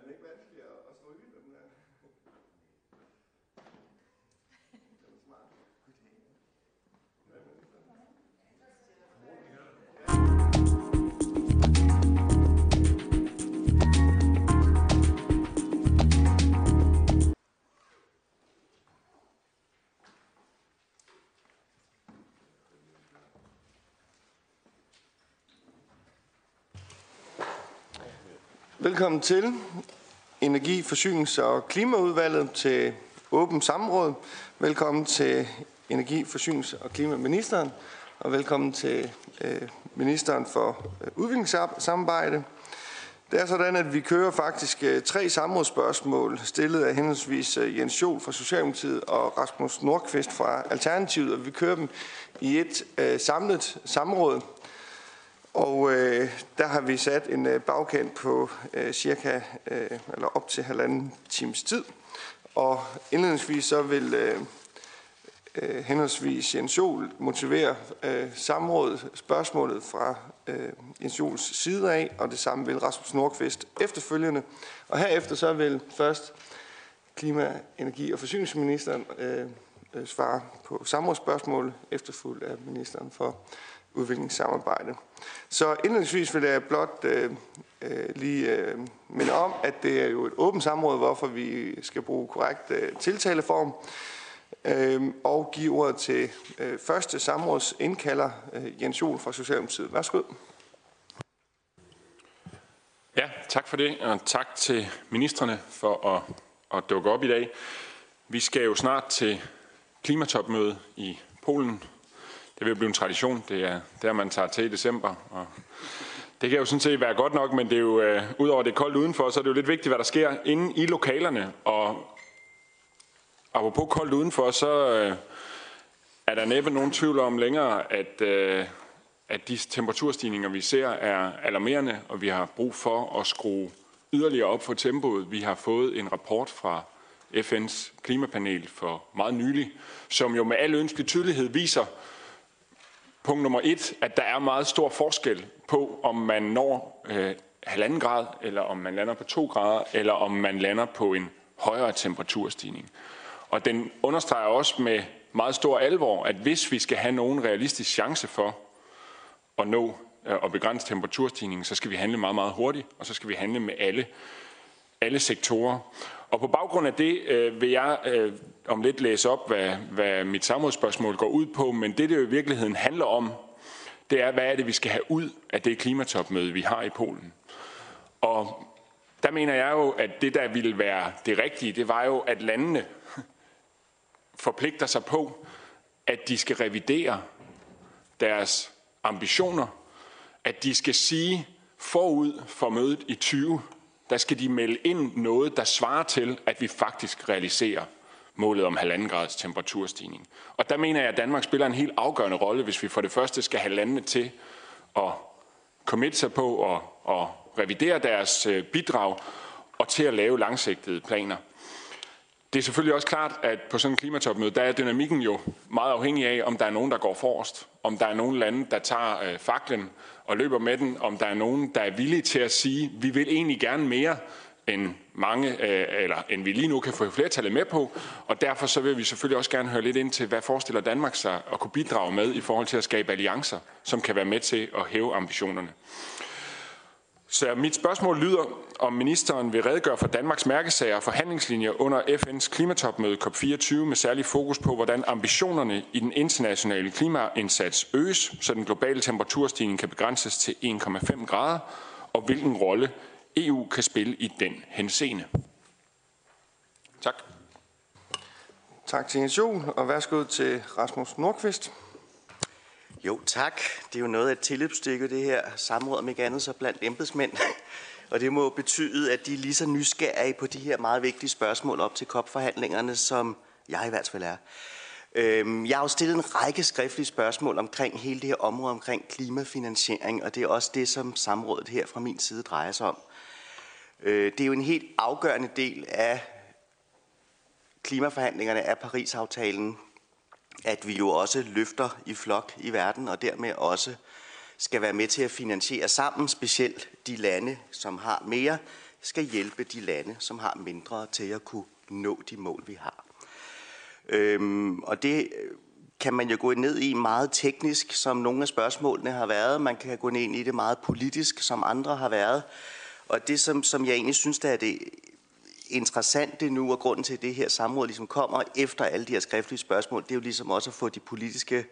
Er den ikke vanskelig at, at stå i, med den der? Velkommen til Energi-, Forsynings- og Klimaudvalget til åben samråd. Velkommen til Energi-, Forsynings- og Klimaministeren, og velkommen til øh, ministeren for øh, udviklingssamarbejde. Det er sådan, at vi kører faktisk øh, tre samrådsspørgsmål, stillet af henholdsvis øh, Jens Jol fra Socialdemokratiet og Rasmus Nordqvist fra Alternativet, og vi kører dem i et øh, samlet samråd. Og øh, der har vi sat en øh, bagkant på øh, cirka øh, eller op til halvanden times tid. Og indledningsvis så vil øh, øh, henholdsvis Jens Jol motivere øh, samrådet, spørgsmålet fra øh, Jens Jols side af, og det samme vil Rasmus Nordqvist efterfølgende. Og herefter så vil først klima-, energi- og forsyningsministeren øh, øh, svare på samrådsspørgsmålet, efterfulgt af ministeren for udviklingssamarbejde. Så indledningsvis vil jeg blot øh, øh, lige øh, minde om, at det er jo et åbent samråd, hvorfor vi skal bruge korrekt øh, tiltaleform. Øh, og give ordet til øh, første samrådsindkalder, øh, Jens Jol fra Socialdemokratiet. Værsgo. Ja, tak for det, og tak til ministerne for at, at dukke op i dag. Vi skal jo snart til klimatopmøde i Polen. Det vil blive en tradition. Det er der, man tager til i december. Og det kan jo sådan set være godt nok, men det er jo, øh, udover det er koldt udenfor, så er det jo lidt vigtigt, hvad der sker inde i lokalerne. Og apropos koldt udenfor, så øh, er der næppe nogen tvivl om længere, at, øh, at de temperaturstigninger, vi ser, er alarmerende, og vi har brug for at skrue yderligere op for tempoet. Vi har fået en rapport fra FN's klimapanel for meget nylig, som jo med al ønskelig tydelighed viser, punkt nummer et, at der er meget stor forskel på, om man når øh, halvanden grad, eller om man lander på to grader, eller om man lander på en højere temperaturstigning. Og den understreger også med meget stor alvor, at hvis vi skal have nogen realistisk chance for at nå øh, og begrænse temperaturstigningen, så skal vi handle meget, meget hurtigt, og så skal vi handle med alle, alle sektorer. Og på baggrund af det øh, vil jeg øh, om lidt læse op, hvad, hvad mit samrådsspørgsmål går ud på, men det, det jo i virkeligheden handler om, det er, hvad er det, vi skal have ud af det klimatopmøde, vi har i Polen. Og der mener jeg jo, at det, der ville være det rigtige, det var jo, at landene forpligter sig på, at de skal revidere deres ambitioner, at de skal sige forud for mødet i 20, der skal de melde ind noget, der svarer til, at vi faktisk realiserer målet om halvanden grads temperaturstigning. Og der mener jeg, at Danmark spiller en helt afgørende rolle, hvis vi for det første skal have landene til at committe sig på at, at revidere deres øh, bidrag og til at lave langsigtede planer. Det er selvfølgelig også klart, at på sådan en klimatopmøde, der er dynamikken jo meget afhængig af, om der er nogen, der går forrest, om der er nogen lande, der tager øh, faklen og løber med den, om der er nogen, der er villige til at sige, vi vil egentlig gerne mere end mange, øh, eller end vi lige nu kan få flertallet med på, og derfor så vil vi selvfølgelig også gerne høre lidt ind til, hvad forestiller Danmark sig at kunne bidrage med i forhold til at skabe alliancer, som kan være med til at hæve ambitionerne. Så mit spørgsmål lyder, om ministeren vil redegøre for Danmarks mærkesager og forhandlingslinjer under FN's klimatopmøde COP24 med særlig fokus på, hvordan ambitionerne i den internationale klimaindsats øges, så den globale temperaturstigning kan begrænses til 1,5 grader, og hvilken rolle EU kan spille i den henseende. Tak. Tak til Jens Juhl, og værsgo til Rasmus Nordqvist. Jo, tak. Det er jo noget af et tilløbsstykke, det her samråd, om ikke andet så blandt embedsmænd. Og det må betyde, at de er lige så nysgerrige på de her meget vigtige spørgsmål op til COP-forhandlingerne, som jeg i hvert fald er. Øhm, jeg har jo stillet en række skriftlige spørgsmål omkring hele det her område omkring klimafinansiering, og det er også det, som samrådet her fra min side drejer sig om. Øh, det er jo en helt afgørende del af klimaforhandlingerne af Paris-aftalen, at vi jo også løfter i flok i verden, og dermed også skal være med til at finansiere sammen, specielt de lande, som har mere, skal hjælpe de lande, som har mindre til at kunne nå de mål, vi har. Øhm, og det øh, kan man jo gå ned i meget teknisk, som nogle af spørgsmålene har været. Man kan gå ned i det meget politisk, som andre har været. Og det, som, som jeg egentlig synes, der er det interessante nu, og grunden til, at det her samråd ligesom kommer efter alle de her skriftlige spørgsmål, det er jo ligesom også at få de politiske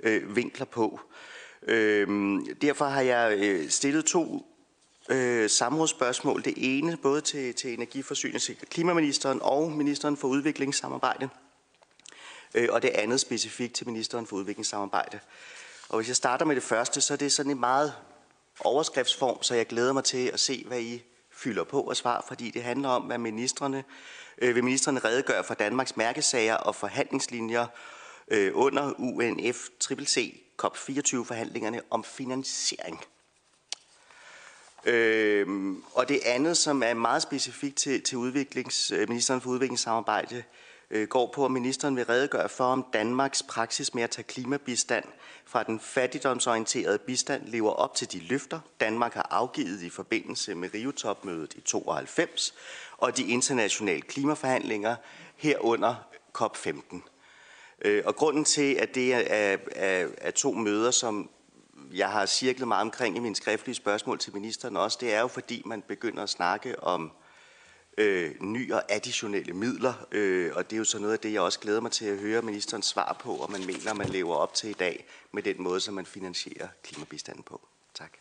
øh, vinkler på. Øh, derfor har jeg øh, stillet to øh, samrådsspørgsmål. Det ene både til, til energiforsynings- og klimaministeren og ministeren for udviklingssamarbejde, øh, og det andet specifikt til ministeren for udviklingssamarbejde. Og hvis jeg starter med det første, så er det sådan en meget overskriftsform, så jeg glæder mig til at se, hvad I fylder på og svar, fordi det handler om, hvad ministerne, øh, vil ministerne redegøre for Danmarks mærkesager og forhandlingslinjer øh, under UNFCCC COP24-forhandlingerne om finansiering. Øhm, og det andet, som er meget specifikt til, til udviklings, øh, ministeren for udviklingssamarbejde, øh, går på, at ministeren vil redegøre for, om Danmarks praksis med at tage klimabistand fra den fattigdomsorienterede bistand lever op til de løfter, Danmark har afgivet i forbindelse med Rio-topmødet i 92 og de internationale klimaforhandlinger herunder COP15. Øh, og grunden til, at det er, er, er, er to møder, som jeg har cirklet meget omkring i mine skriftlige spørgsmål til ministeren også, det er jo fordi, man begynder at snakke om øh, nye og additionelle midler, øh, og det er jo så noget af det, jeg også glæder mig til at høre ministerens svar på, og man mener, man lever op til i dag med den måde, som man finansierer klimabistanden på. Tak.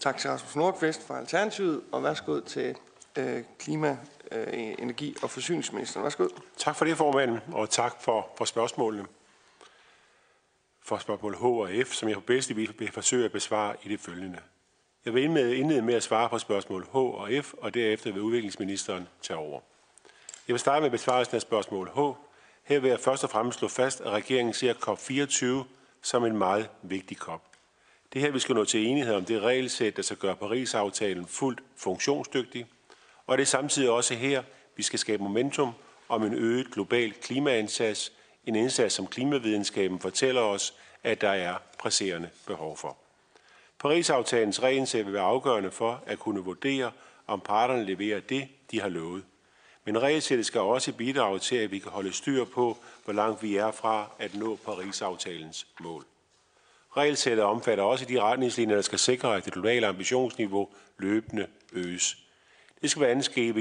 Tak til Rasmus Nordqvist fra Alternativet, og værsgo til øh, klima, øh, energi og forsyningsministeren. Værsgo. Tak for det, formand, og tak for, for spørgsmålene. For spørgsmål H og F, som jeg på bedste vis vil forsøge at besvare i det følgende. Jeg vil indlede med at svare på spørgsmål H og F, og derefter vil udviklingsministeren tage over. Jeg vil starte med besvarelsen af spørgsmål H. Her vil jeg først og fremmest slå fast, at regeringen ser COP24 som en meget vigtig COP. Det her, vi skal nå til enighed om det regelsæt, der skal gøre Paris-aftalen fuldt funktionsdygtig, og det er samtidig også her, vi skal skabe momentum om en øget global klimaindsats, en indsats, som klimavidenskaben fortæller os, at der er presserende behov for. Parisaftalens regelsæt vil være afgørende for at kunne vurdere, om parterne leverer det, de har lovet. Men regelsættet skal også bidrage til, at vi kan holde styr på, hvor langt vi er fra at nå Parisaftalens mål. Regelsættet omfatter også de retningslinjer, der skal sikre, at det globale ambitionsniveau løbende øges. Det skal være andet ske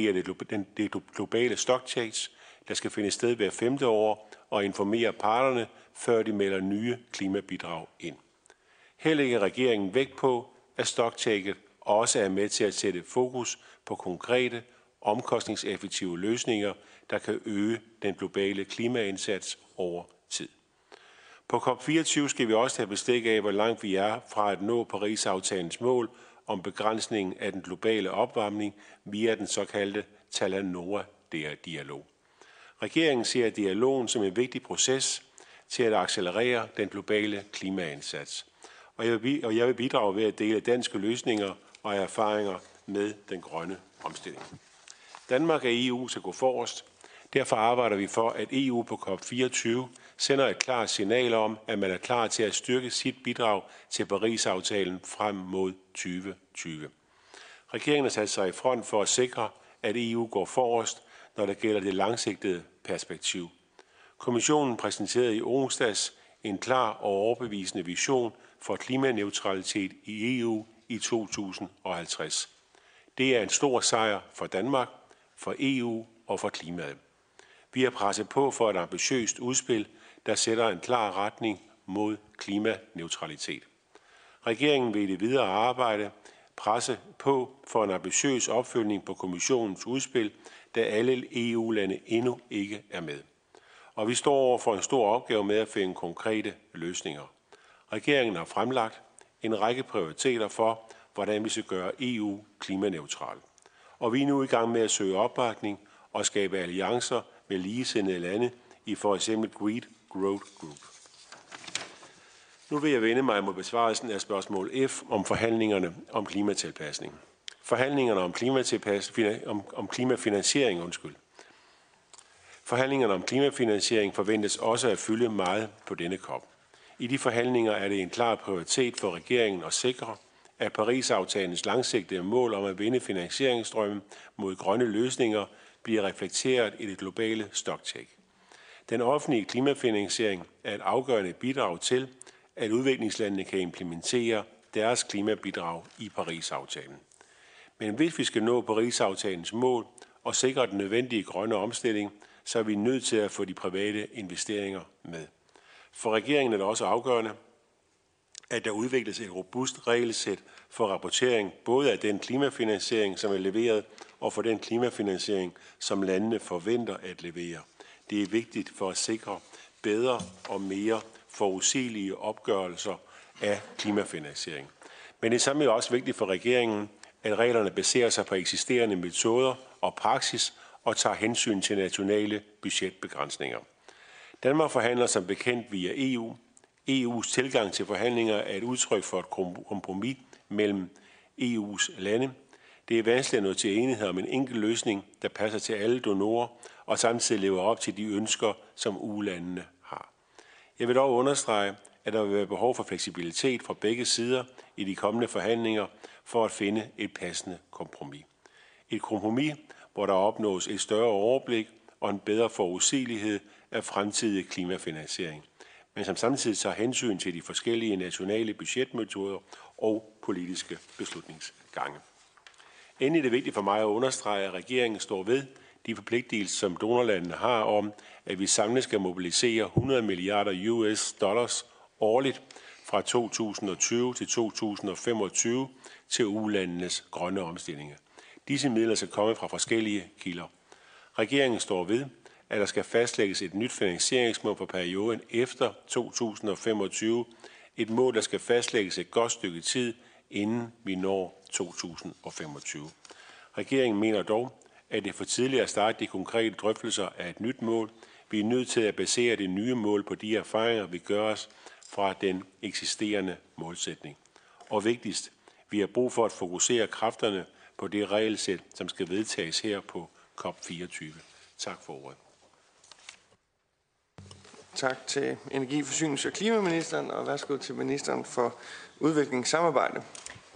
det globale stocktake, der skal finde sted hver femte år og informere parterne, før de melder nye klimabidrag ind. Her lægger regeringen vægt på, at stocktaket også er med til at sætte fokus på konkrete, omkostningseffektive løsninger, der kan øge den globale klimaindsats over tid. På COP24 skal vi også have bestik af, hvor langt vi er fra at nå Paris-aftalens mål om begrænsningen af den globale opvarmning via den såkaldte Talanoa-dialog. Regeringen ser dialogen som en vigtig proces til at accelerere den globale klimaindsats og jeg, vil, og jeg vil bidrage ved at dele danske løsninger og erfaringer med den grønne omstilling. Danmark og EU skal gå forrest. Derfor arbejder vi for, at EU på COP24 sender et klart signal om, at man er klar til at styrke sit bidrag til Paris-aftalen frem mod 2020. Regeringen har sat sig i front for at sikre, at EU går forrest, når det gælder det langsigtede perspektiv. Kommissionen præsenterede i onsdags en klar og overbevisende vision for klimaneutralitet i EU i 2050. Det er en stor sejr for Danmark, for EU og for klimaet. Vi har presset på for et ambitiøst udspil, der sætter en klar retning mod klimaneutralitet. Regeringen vil i det videre arbejde presse på for en ambitiøs opfølgning på kommissionens udspil, da alle EU-lande endnu ikke er med. Og vi står over for en stor opgave med at finde konkrete løsninger. Regeringen har fremlagt en række prioriteter for, hvordan vi skal gøre EU klimaneutral. Og vi er nu i gang med at søge opbakning og skabe alliancer med ligesindede lande i for eksempel Greed Growth Group. Nu vil jeg vende mig mod besvarelsen af spørgsmål F om forhandlingerne om klimatilpasning. Forhandlingerne om, om, om klimafinansiering, undskyld. Forhandlingerne om klimafinansiering forventes også at fylde meget på denne kop. I de forhandlinger er det en klar prioritet for regeringen at sikre, at Paris-aftalens langsigtede mål om at vinde finansieringsstrømmen mod grønne løsninger bliver reflekteret i det globale stocktake. Den offentlige klimafinansiering er et afgørende bidrag til, at udviklingslandene kan implementere deres klimabidrag i Paris-aftalen. Men hvis vi skal nå Paris-aftalens mål og sikre den nødvendige grønne omstilling, så er vi nødt til at få de private investeringer med. For regeringen er det også afgørende, at der udvikles et robust regelsæt for rapportering, både af den klimafinansiering, som er leveret, og for den klimafinansiering, som landene forventer at levere. Det er vigtigt for at sikre bedre og mere forudsigelige opgørelser af klimafinansiering. Men det er også vigtigt for regeringen, at reglerne baserer sig på eksisterende metoder og praksis og tager hensyn til nationale budgetbegrænsninger. Danmark forhandler som bekendt via EU. EU's tilgang til forhandlinger er et udtryk for et kompromis mellem EU's lande. Det er vanskeligt at nå til enighed om en enkelt løsning, der passer til alle donorer og samtidig lever op til de ønsker, som ulandene har. Jeg vil dog understrege, at der vil være behov for fleksibilitet fra begge sider i de kommende forhandlinger for at finde et passende kompromis. Et kompromis, hvor der opnås et større overblik og en bedre forudsigelighed af fremtidig klimafinansiering, men som samtidig tager hensyn til de forskellige nationale budgetmetoder og politiske beslutningsgange. Endelig er det vigtigt for mig at understrege, at regeringen står ved de forpligtelser, som donorlandene har om, at vi samlet skal mobilisere 100 milliarder US dollars årligt fra 2020 til 2025 til ulandenes grønne omstillinger. Disse midler skal komme fra forskellige kilder. Regeringen står ved, at der skal fastlægges et nyt finansieringsmål for perioden efter 2025. Et mål, der skal fastlægges et godt stykke tid, inden vi når 2025. Regeringen mener dog, at det er for tidligt at starte de konkrete drøftelser af et nyt mål. Vi er nødt til at basere det nye mål på de erfaringer, vi gør os fra den eksisterende målsætning. Og vigtigst, vi har brug for at fokusere kræfterne på det regelsæt, som skal vedtages her på COP24. Tak for ordet. Tak til Energi-, Forsynings- og Klimaministeren, og værsgo til ministeren for udviklingssamarbejde.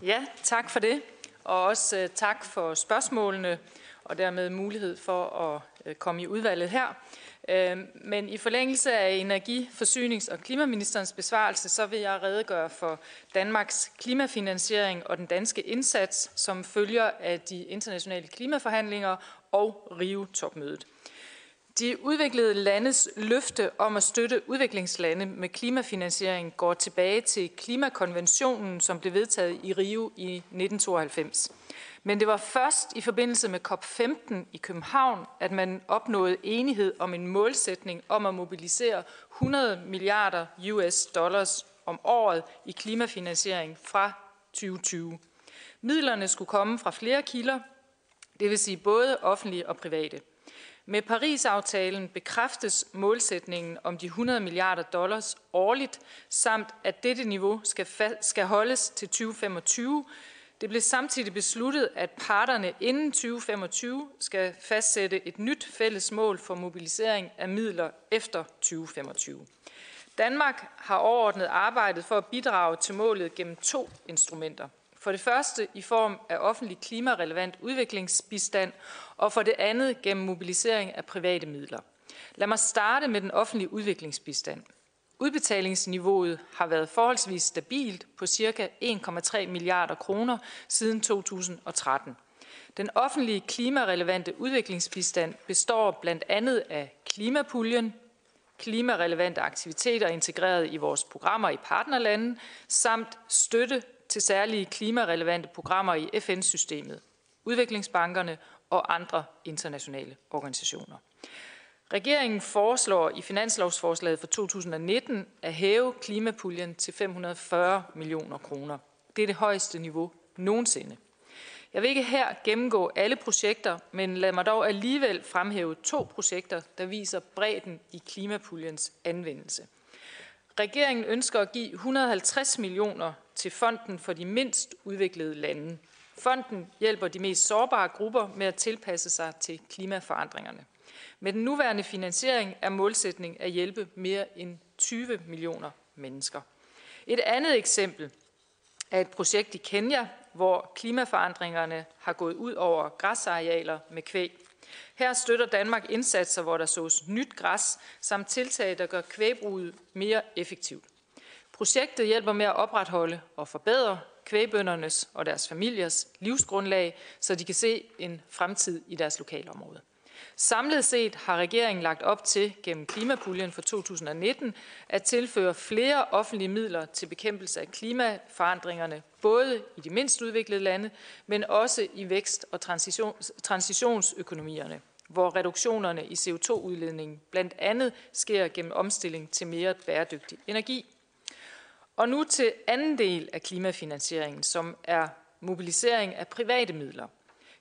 Ja, tak for det, og også uh, tak for spørgsmålene, og dermed mulighed for at uh, komme i udvalget her. Uh, men i forlængelse af Energi-, Forsynings- og Klimaministerens besvarelse, så vil jeg redegøre for Danmarks klimafinansiering og den danske indsats, som følger af de internationale klimaforhandlinger og Rio-topmødet. De udviklede landes løfte om at støtte udviklingslande med klimafinansiering går tilbage til klimakonventionen, som blev vedtaget i Rio i 1992. Men det var først i forbindelse med COP15 i København, at man opnåede enighed om en målsætning om at mobilisere 100 milliarder US dollars om året i klimafinansiering fra 2020. Midlerne skulle komme fra flere kilder, det vil sige både offentlige og private. Med Paris-aftalen bekræftes målsætningen om de 100 milliarder dollars årligt, samt at dette niveau skal, skal holdes til 2025. Det blev samtidig besluttet, at parterne inden 2025 skal fastsætte et nyt fælles mål for mobilisering af midler efter 2025. Danmark har overordnet arbejdet for at bidrage til målet gennem to instrumenter. For det første i form af offentlig klimarelevant udviklingsbistand, og for det andet gennem mobilisering af private midler. Lad mig starte med den offentlige udviklingsbistand. Udbetalingsniveauet har været forholdsvis stabilt på ca. 1,3 milliarder kroner siden 2013. Den offentlige klimarelevante udviklingsbistand består blandt andet af klimapuljen, klimarelevante aktiviteter integreret i vores programmer i partnerlande, samt støtte til særlige klimarelevante programmer i FN-systemet, udviklingsbankerne og andre internationale organisationer. Regeringen foreslår i finanslovsforslaget for 2019 at hæve klimapuljen til 540 millioner kroner. Det er det højeste niveau nogensinde. Jeg vil ikke her gennemgå alle projekter, men lad mig dog alligevel fremhæve to projekter, der viser bredden i klimapuljens anvendelse. Regeringen ønsker at give 150 millioner til Fonden for de mindst udviklede lande. Fonden hjælper de mest sårbare grupper med at tilpasse sig til klimaforandringerne. Med den nuværende finansiering er målsætning at hjælpe mere end 20 millioner mennesker. Et andet eksempel er et projekt i Kenya, hvor klimaforandringerne har gået ud over græsarealer med kvæg. Her støtter Danmark indsatser, hvor der sås nyt græs, samt tiltag, der gør kvægbruget mere effektivt. Projektet hjælper med at opretholde og forbedre kvægbøndernes og deres familiers livsgrundlag, så de kan se en fremtid i deres lokalområde. Samlet set har regeringen lagt op til gennem klimapuljen for 2019 at tilføre flere offentlige midler til bekæmpelse af klimaforandringerne, både i de mindst udviklede lande, men også i vækst- og transitionsøkonomierne, hvor reduktionerne i CO2-udledningen blandt andet sker gennem omstilling til mere bæredygtig energi. Og nu til anden del af klimafinansieringen, som er mobilisering af private midler.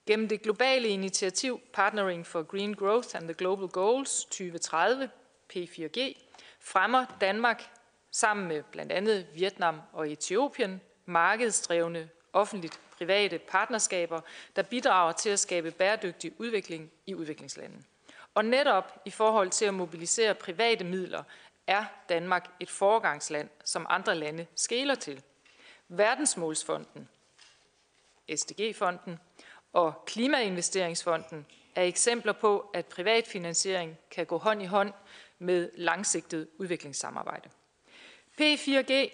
Gennem det globale initiativ Partnering for Green Growth and the Global Goals 2030, P4G, fremmer Danmark sammen med blandt andet Vietnam og Etiopien markedsdrevne offentligt private partnerskaber, der bidrager til at skabe bæredygtig udvikling i udviklingslandene. Og netop i forhold til at mobilisere private midler, er Danmark et foregangsland, som andre lande skæler til. Verdensmålsfonden, SDG-fonden og Klimainvesteringsfonden er eksempler på, at privat finansiering kan gå hånd i hånd med langsigtet udviklingssamarbejde. P4G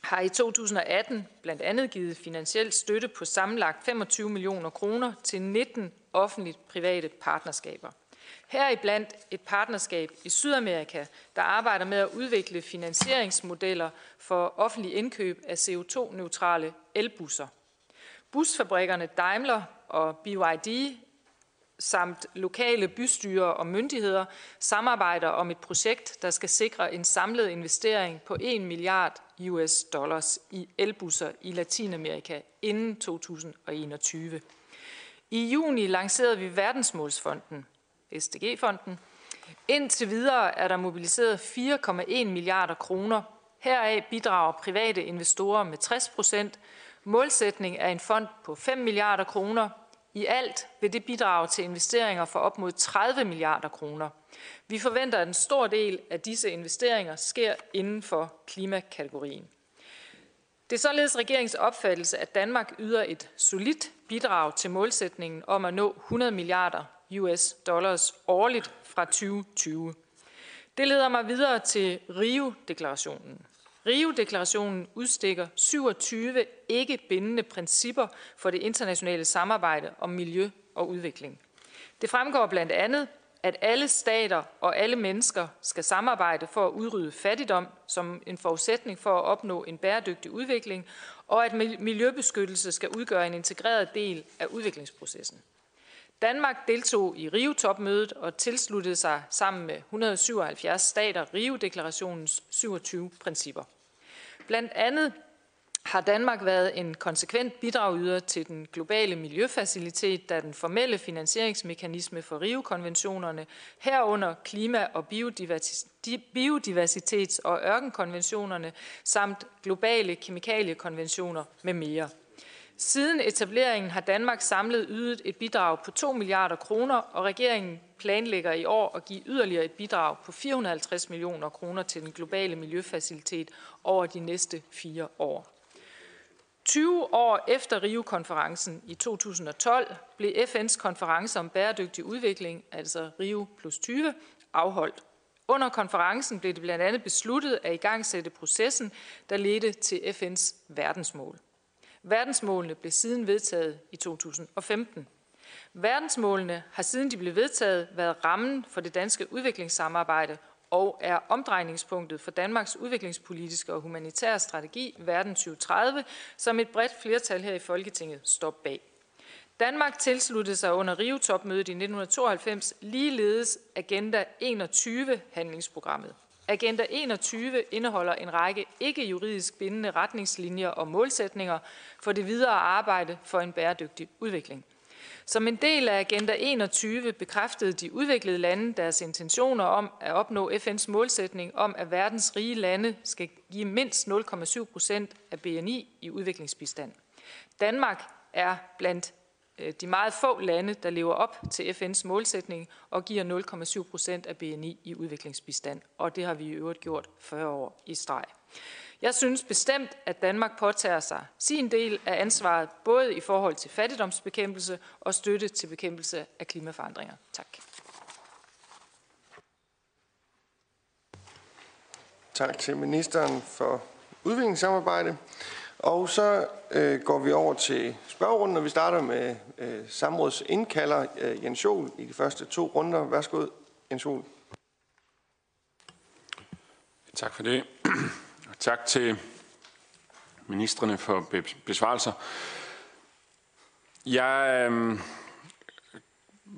har i 2018 blandt andet givet finansiel støtte på sammenlagt 25 millioner kroner til 19 offentligt private partnerskaber. Heriblandt et partnerskab i Sydamerika, der arbejder med at udvikle finansieringsmodeller for offentlig indkøb af CO2-neutrale elbusser. Busfabrikkerne Daimler og BYD samt lokale bystyrer og myndigheder samarbejder om et projekt, der skal sikre en samlet investering på 1 milliard US dollars i elbusser i Latinamerika inden 2021. I juni lancerede vi Verdensmålsfonden, SDG-fonden. Indtil videre er der mobiliseret 4,1 milliarder kroner. Heraf bidrager private investorer med 60 procent. Målsætning er en fond på 5 milliarder kroner. I alt vil det bidrage til investeringer for op mod 30 milliarder kroner. Vi forventer, at en stor del af disse investeringer sker inden for klimakategorien. Det er således regeringens opfattelse, at Danmark yder et solidt bidrag til målsætningen om at nå 100 milliarder US dollars årligt fra 2020. Det leder mig videre til Rio-deklarationen. Rio-deklarationen udstikker 27 ikke bindende principper for det internationale samarbejde om miljø og udvikling. Det fremgår blandt andet, at alle stater og alle mennesker skal samarbejde for at udrydde fattigdom som en forudsætning for at opnå en bæredygtig udvikling, og at miljøbeskyttelse skal udgøre en integreret del af udviklingsprocessen. Danmark deltog i Rio-topmødet og tilsluttede sig sammen med 177 stater Rio-deklarationens 27 principper. Blandt andet har Danmark været en konsekvent bidragyder til den globale miljøfacilitet, da den formelle finansieringsmekanisme for Rio-konventionerne, herunder klima- og biodiversitets- og ørkenkonventionerne, samt globale kemikaliekonventioner med mere. Siden etableringen har Danmark samlet ydet et bidrag på 2 milliarder kroner, og regeringen planlægger i år at give yderligere et bidrag på 450 millioner kroner til den globale miljøfacilitet over de næste fire år. 20 år efter Rio-konferencen i 2012 blev FN's konference om bæredygtig udvikling, altså Rio plus 20, afholdt. Under konferencen blev det blandt andet besluttet at igangsætte processen, der ledte til FN's verdensmål. Verdensmålene blev siden vedtaget i 2015. Verdensmålene har siden de blev vedtaget været rammen for det danske udviklingssamarbejde og er omdrejningspunktet for Danmarks udviklingspolitiske og humanitære strategi Verden 2030, som et bredt flertal her i Folketinget står bag. Danmark tilsluttede sig under Rio-topmødet i 1992 ligeledes Agenda 21 handlingsprogrammet. Agenda 21 indeholder en række ikke-juridisk bindende retningslinjer og målsætninger for det videre arbejde for en bæredygtig udvikling. Som en del af Agenda 21 bekræftede de udviklede lande deres intentioner om at opnå FN's målsætning om, at verdens rige lande skal give mindst 0,7 procent af BNI i udviklingsbistand. Danmark er blandt Øh, de meget få lande, der lever op til FN's målsætning og giver 0,7 procent af BNI i udviklingsbistand. Og det har vi i øvrigt gjort 40 år i streg. Jeg synes bestemt, at Danmark påtager sig sin del af ansvaret, både i forhold til fattigdomsbekæmpelse og støtte til bekæmpelse af klimaforandringer. Tak. Tak til ministeren for udviklingssamarbejde. Og så øh, går vi over til spørgerunden, og vi starter med øh, samrådsindkalder øh, Jens Jol i de første to runder. Værsgo, Jens Jol. Tak for det. Og tak til ministerne for besvarelser. Jeg øh,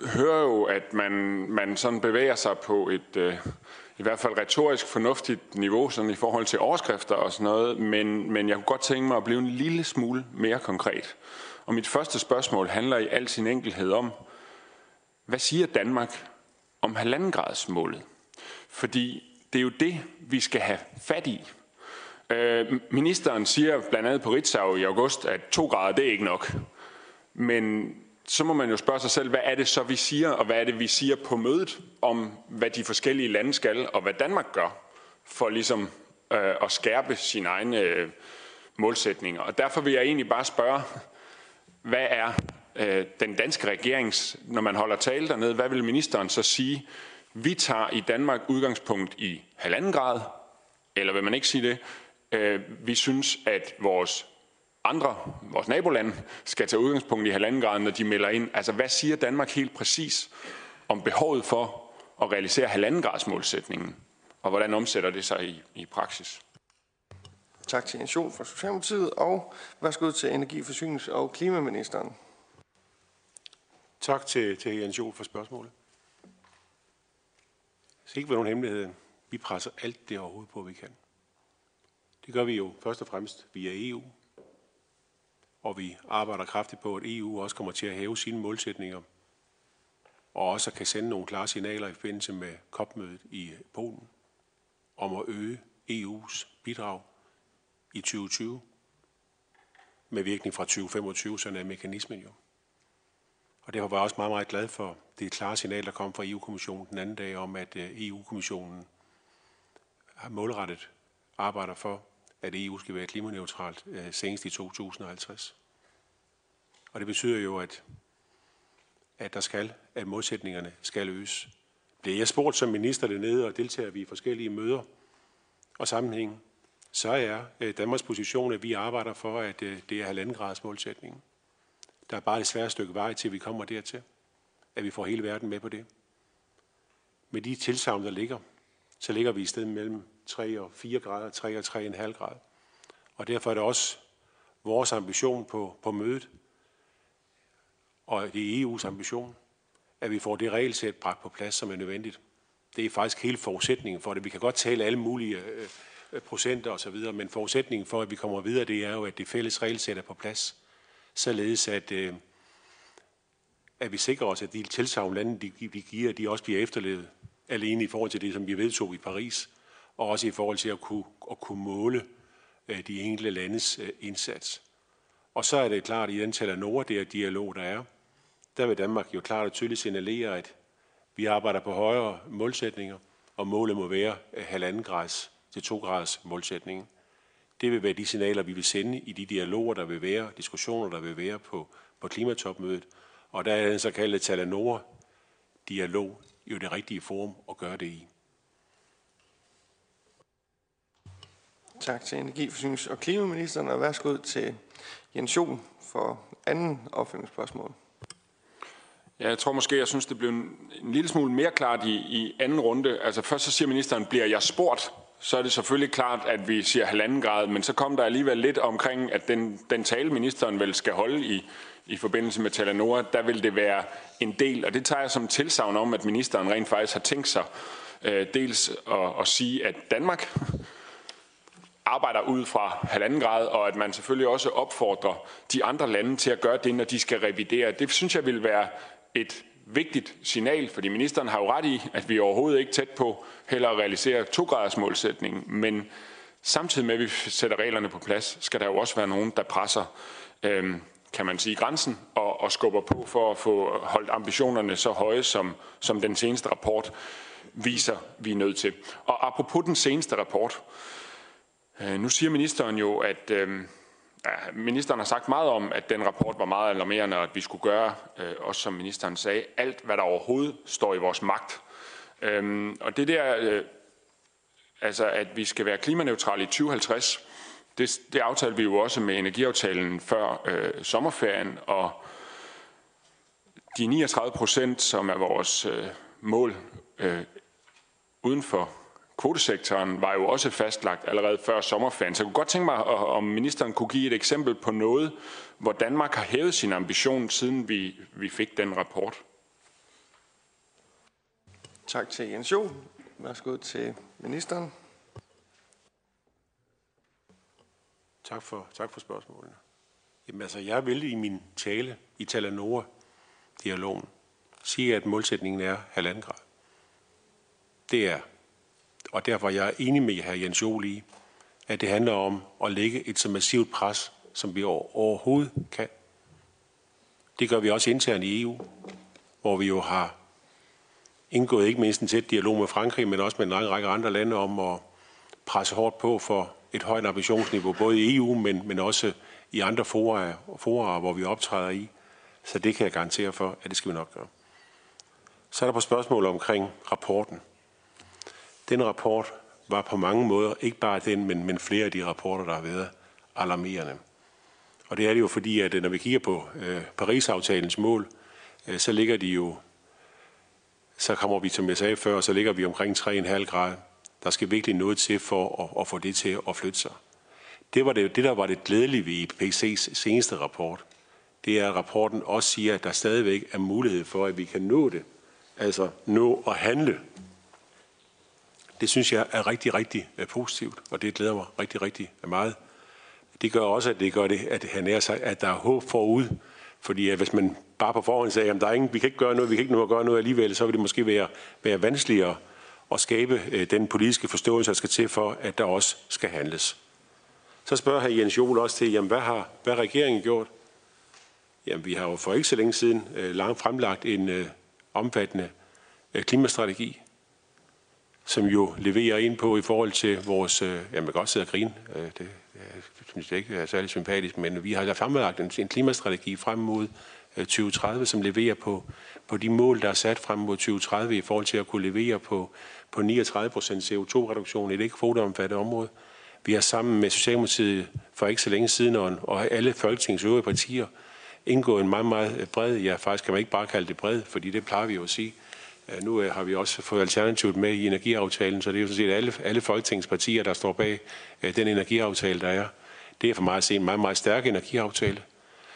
hører jo, at man, man sådan bevæger sig på et øh, i hvert fald retorisk fornuftigt niveau sådan i forhold til overskrifter og sådan noget, men, men jeg kunne godt tænke mig at blive en lille smule mere konkret. Og mit første spørgsmål handler i al sin enkelhed om, hvad siger Danmark om halvandengradsmålet? Fordi det er jo det, vi skal have fat i. Øh, ministeren siger blandt andet på Ritzau i august, at to grader, det er ikke nok. Men så må man jo spørge sig selv, hvad er det så, vi siger, og hvad er det, vi siger på mødet om, hvad de forskellige lande skal, og hvad Danmark gør for ligesom øh, at skærpe sine egne øh, målsætninger. Og derfor vil jeg egentlig bare spørge, hvad er øh, den danske regerings, når man holder tale dernede, hvad vil ministeren så sige? Vi tager i Danmark udgangspunkt i halvanden grad, eller vil man ikke sige det? Øh, vi synes, at vores andre, vores nabolande, skal tage udgangspunkt i halvanden grad, når de melder ind. Altså, hvad siger Danmark helt præcis om behovet for at realisere halvanden grads målsætningen, og hvordan omsætter det sig i, i praksis? Tak til Jens Jol fra Socialdemokratiet, og værsgo til Energi-, Forsynings- og Klimaministeren. Tak til, til Jens Jol for spørgsmålet. Det skal ikke være nogen hemmelighed. Vi presser alt det overhovedet på, vi kan. Det gør vi jo først og fremmest via EU, og vi arbejder kraftigt på, at EU også kommer til at hæve sine målsætninger, og også kan sende nogle klare signaler i forbindelse med COP-mødet i øh, Polen om at øge EU's bidrag i 2020 med virkning fra 2025, sådan er mekanismen jo. Og derfor var jeg også meget, meget glad for det klare signal, der kom fra EU-kommissionen den anden dag om, at øh, EU-kommissionen har målrettet arbejder for at EU skal være klimaneutralt øh, senest i 2050. Og det betyder jo, at, at der skal, at modsætningerne skal øges. Bliver jeg spurgt som minister dernede og deltager vi i forskellige møder og sammenhæng, så er øh, Danmarks position, at vi arbejder for, at øh, det er halvandengrads målsætningen. Der er bare et svært stykke vej til, vi kommer dertil, at vi får hele verden med på det. Med de tilsavn, der ligger, så ligger vi i stedet mellem 3 og 4 grader, 3 og 3,5 grader. Og derfor er det også vores ambition på, på mødet, og det er EU's ambition, at vi får det regelsæt bragt på plads, som er nødvendigt. Det er faktisk hele forudsætningen for det. Vi kan godt tale alle mulige øh, og procenter osv., men forudsætningen for, at vi kommer videre, det er jo, at det fælles regelsæt er på plads, således at, øh, at vi sikrer os, at de tilsavn lande, de, de giver, de også bliver efterlevet alene i forhold til det, som vi vedtog i Paris, og også i forhold til at kunne, at kunne måle øh, de enkelte landes øh, indsats. Og så er det klart, at i den Talanora, det dialog, der er, der vil Danmark jo klart og tydeligt signalere, at vi arbejder på højere målsætninger, og målet må være øh, halvanden grads til to grads målsætningen. Det vil være de signaler, vi vil sende i de dialoger, der vil være, diskussioner, der vil være på, på klimatopmødet. Og der er den såkaldte Talanora-dialog jo det rigtige forum at gøre det i. Tak til Energi-, Forsynings- og Klimaministeren, og værsgo til Jens Jol for anden opfølgningsspørgsmål. Ja, jeg tror måske, jeg synes, det blev en, en lille smule mere klart i, i anden runde. Altså først så siger ministeren, bliver jeg spurgt? Så er det selvfølgelig klart, at vi siger halvanden grad, men så kom der alligevel lidt omkring, at den, den tale, ministeren vel skal holde i, i forbindelse med Talanora, der vil det være en del, og det tager jeg som tilsavn om, at ministeren rent faktisk har tænkt sig øh, dels at, at sige, at Danmark arbejder ud fra halvanden grad, og at man selvfølgelig også opfordrer de andre lande til at gøre det, når de skal revidere. Det synes jeg vil være et vigtigt signal, fordi ministeren har jo ret i, at vi er overhovedet ikke tæt på heller at realisere to graders målsætning, men samtidig med, at vi sætter reglerne på plads, skal der jo også være nogen, der presser, øhm, kan man sige, grænsen og, og skubber på for at få holdt ambitionerne så høje, som, som den seneste rapport viser, vi er nødt til. Og apropos den seneste rapport, Øh, Øh, nu siger ministeren jo, at øh, ja, ministeren har sagt meget om, at den rapport var meget alarmerende, og at vi skulle gøre, øh, også som ministeren sagde, alt, hvad der overhovedet står i vores magt. Øh, og det der, øh, altså at vi skal være klimaneutrale i 2050, det, det aftalte vi jo også med energiaftalen før øh, sommerferien, og de 39 procent, som er vores øh, mål øh, uden for kvotesektoren, var jo også fastlagt allerede før sommerferien. Så jeg kunne godt tænke mig, om ministeren kunne give et eksempel på noget, hvor Danmark har hævet sin ambition, siden vi, vi fik den rapport. Tak til Jens Jo. Værsgo til ministeren. Tak for, tak for spørgsmålene. Jamen altså, jeg vil i min tale i Talanora-dialogen sige, at målsætningen er halvanden grad. Det er, og derfor er jeg enig med hr. Jens Jol i, at det handler om at lægge et så massivt pres, som vi overhovedet kan. Det gør vi også internt i EU, hvor vi jo har indgået ikke mindst en tæt dialog med Frankrig, men også med en lang række andre lande om at presse hårdt på for et højt ambitionsniveau, både i EU, men, men også i andre fora, fora, hvor vi optræder i. Så det kan jeg garantere for, at det skal vi nok gøre. Så er der på spørgsmål omkring rapporten. Den rapport var på mange måder, ikke bare den, men, men flere af de rapporter, der har været alarmerende. Og det er det jo fordi, at øh, når vi kigger på øh, Paris-aftalens mål, øh, så ligger de jo, så kommer vi, som jeg sagde før, så ligger vi omkring 3,5 grader. Der skal virkelig noget til for at, at få det til at flytte sig. Det, var det, det, der var det glædelige ved IPCC's seneste rapport, det er, at rapporten også siger, at der stadigvæk er mulighed for, at vi kan nå det. Altså nå at handle. Det synes jeg er rigtig, rigtig øh, positivt, og det glæder mig rigtig, rigtig meget. Det gør også, at det gør det, at, han er sig, at der er håb forud. Fordi at hvis man bare på forhånd sagde, at der er ingen, vi kan ikke gøre noget, vi kan ikke nå at gøre noget alligevel, så vil det måske være, være vanskeligere at skabe øh, den politiske forståelse, der skal til for, at der også skal handles. Så spørger her Jens Jol også til, jamen, hvad har hvad har regeringen gjort? Jamen, vi har jo for ikke så længe siden øh, langt fremlagt en øh, omfattende øh, klimastrategi, som jo leverer ind på i forhold til vores... Øh, jeg kan godt sidde og grine, øh, det, øh, det synes jeg ikke er særlig sympatisk, men vi har fremlagt en, en klimastrategi frem mod øh, 2030, som leverer på, på de mål, der er sat frem mod 2030 i forhold til at kunne levere på, på 39 procent CO2-reduktion i det ikke kvoteomfattede område. Vi har sammen med Socialdemokratiet for ikke så længe siden, og, og alle Folketingets øvrige partier, indgået en meget, meget bred, ja faktisk kan man ikke bare kalde det bred, fordi det plejer vi jo at sige. Øh, nu øh, har vi også fået Alternativet med i energiaftalen, så det er jo sådan set alle, alle Folketingets partier, der står bag øh, den energiaftale, der er. Det er for mig at se en meget, meget stærk energiaftale,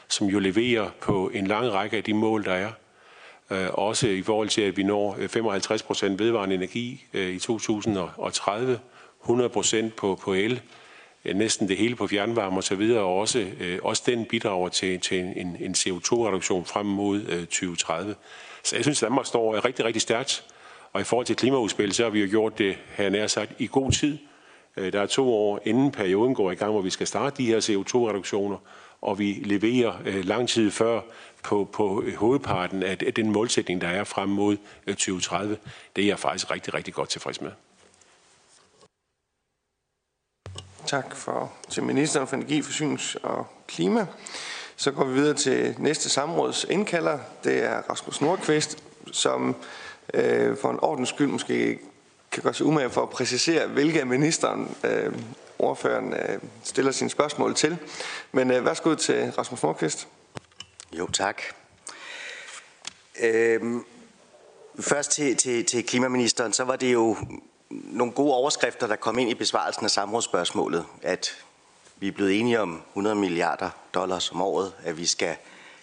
som jo leverer på en lang række af de mål, der er. Også i forhold til, at vi når 55 procent vedvarende energi i 2030, 100 procent på, på el, næsten det hele på fjernvarme og så videre, og også, også den bidrager til, til en, en CO2-reduktion frem mod 2030. Så jeg synes, at Danmark står øh, rigtig, rigtig stærkt. Og i forhold til klimaudspil, så har vi jo gjort det, her nær sagt, i god tid. Øh, der er to år inden perioden går i gang, hvor vi skal starte de her CO2-reduktioner, og vi leverer øh, lang tid før på, på hovedparten af den målsætning, der er frem mod 2030. Det er jeg faktisk rigtig, rigtig godt tilfreds med. Tak for, til ministeren for Energi, Forsynings og Klima. Så går vi videre til næste samråds indkalder. Det er Rasmus Nordqvist, som øh, for en ordens skyld måske kan gøre sig umage for at præcisere, hvilke af ministeren øh, ordføreren øh, stiller sine spørgsmål til. Men øh, værsgo til Rasmus Nordqvist. Jo, tak. Øhm, først til, til, til klimaministeren, så var det jo nogle gode overskrifter, der kom ind i besvarelsen af samrådsspørgsmålet, at vi er blevet enige om 100 milliarder dollars om året, at vi skal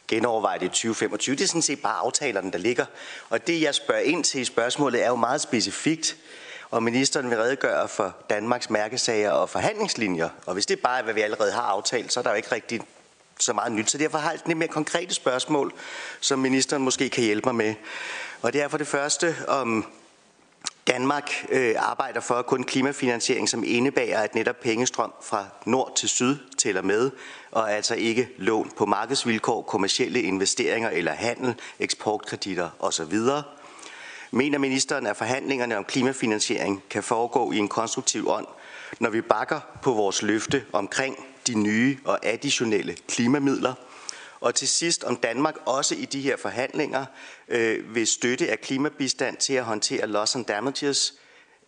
genoverveje det i 2025. Det er sådan set bare aftalerne, der ligger. Og det, jeg spørger ind til i spørgsmålet, er jo meget specifikt, og ministeren vil redegøre for Danmarks mærkesager og forhandlingslinjer. Og hvis det bare er, hvad vi allerede har aftalt, så er der jo ikke rigtig så meget nyt. Så derfor har jeg et lidt mere konkrete spørgsmål, som ministeren måske kan hjælpe mig med. Og det er for det første, om Danmark øh, arbejder for kun klimafinansiering, som indebærer, at netop pengestrøm fra nord til syd tæller med, og altså ikke lån på markedsvilkår, kommersielle investeringer eller handel, eksportkreditter osv. Mener ministeren, at forhandlingerne om klimafinansiering kan foregå i en konstruktiv ånd, når vi bakker på vores løfte omkring de nye og additionelle klimamidler. Og til sidst, om Danmark også i de her forhandlinger øh, vil støtte af klimabistand til at håndtere loss and damages,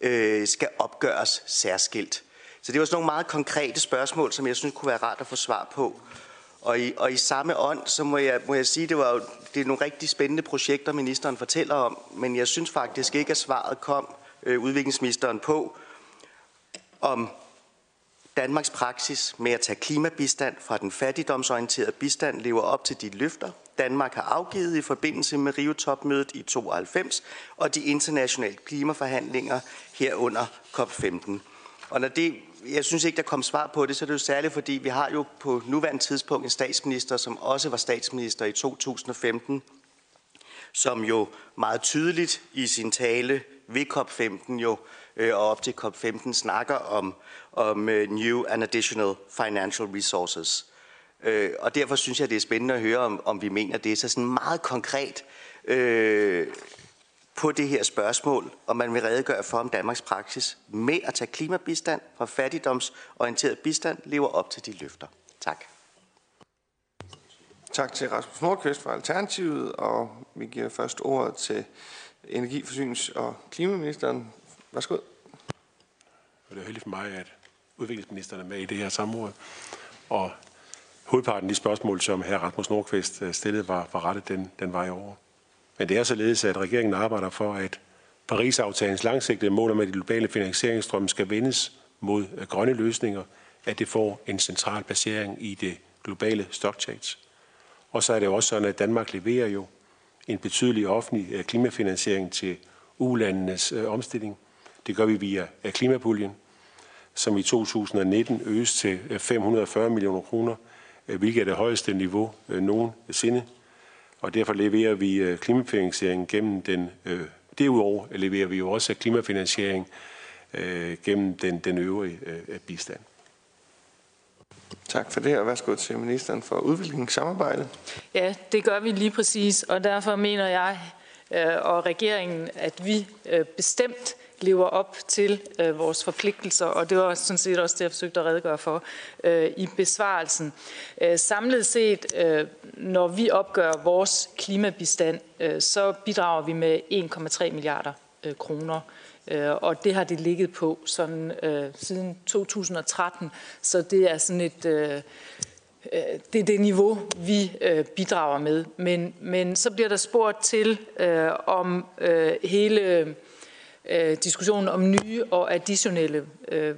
øh, skal opgøres særskilt. Så det var sådan nogle meget konkrete spørgsmål, som jeg synes kunne være rart at få svar på. Og i, og i samme ånd, så må jeg, må jeg sige, det var jo det er nogle rigtig spændende projekter, ministeren fortæller om, men jeg synes faktisk ikke, at svaret kom øh, udviklingsministeren på, om Danmarks praksis med at tage klimabistand fra den fattigdomsorienterede bistand lever op til de løfter, Danmark har afgivet i forbindelse med Rio-topmødet i 92 og de internationale klimaforhandlinger herunder COP15. Og når det, jeg synes ikke, der kom svar på det, så er det jo særligt, fordi vi har jo på nuværende tidspunkt en statsminister, som også var statsminister i 2015, som jo meget tydeligt i sin tale ved COP15 jo øh, og op til COP15 snakker om, om øh, new and additional financial resources. Øh, og derfor synes jeg, det er spændende at høre, om, om vi mener det. Så sådan meget konkret øh, på det her spørgsmål, om man vil redegøre for, om Danmarks praksis med at tage klimabistand fra fattigdomsorienteret bistand lever op til de løfter. Tak. Tak til Rasmus Nordqvist fra Alternativet, og vi giver først ordet til energi-, forsynings- og klimaministeren. Værsgo. Det er heldigt for mig, at udviklingsministeren er med i det her samråd. Og hovedparten af de spørgsmål, som hr. Rasmus Nordqvist øh, stillede, var, var rettet den, den vej over. Men det er således, at regeringen arbejder for, at Paris-aftalens langsigtede mål om, at de globale finansieringsstrømme skal vendes mod øh, grønne løsninger, at det får en central placering i det globale stockchange. Og så er det også sådan, at Danmark leverer jo en betydelig offentlig øh, klimafinansiering til ulandenes omstilling. Det gør vi via klimapuljen, som i 2019 øges til 540 millioner kroner Øh, hvilket er det højeste niveau øh, nogensinde. Og derfor leverer vi øh, klimafinansiering gennem den, derudover leverer vi jo også klimafinansiering gennem den, den øvrige bistand. Tak for det, og værsgo til ministeren for udviklingssamarbejde. Ja, det gør vi lige præcis, og derfor mener jeg og regeringen, at vi bestemt lever op til øh, vores forpligtelser, og det var sådan set også det, jeg forsøgte at redegøre for øh, i besvarelsen. Øh, samlet set, øh, når vi opgør vores klimabistand, øh, så bidrager vi med 1,3 milliarder øh, kroner. Øh, og det har det ligget på sådan, øh, siden 2013, så det er sådan et... Øh, øh, det er det niveau, vi øh, bidrager med. Men, men så bliver der spurgt til, øh, om øh, hele øh, diskussionen om nye og additionelle, øh,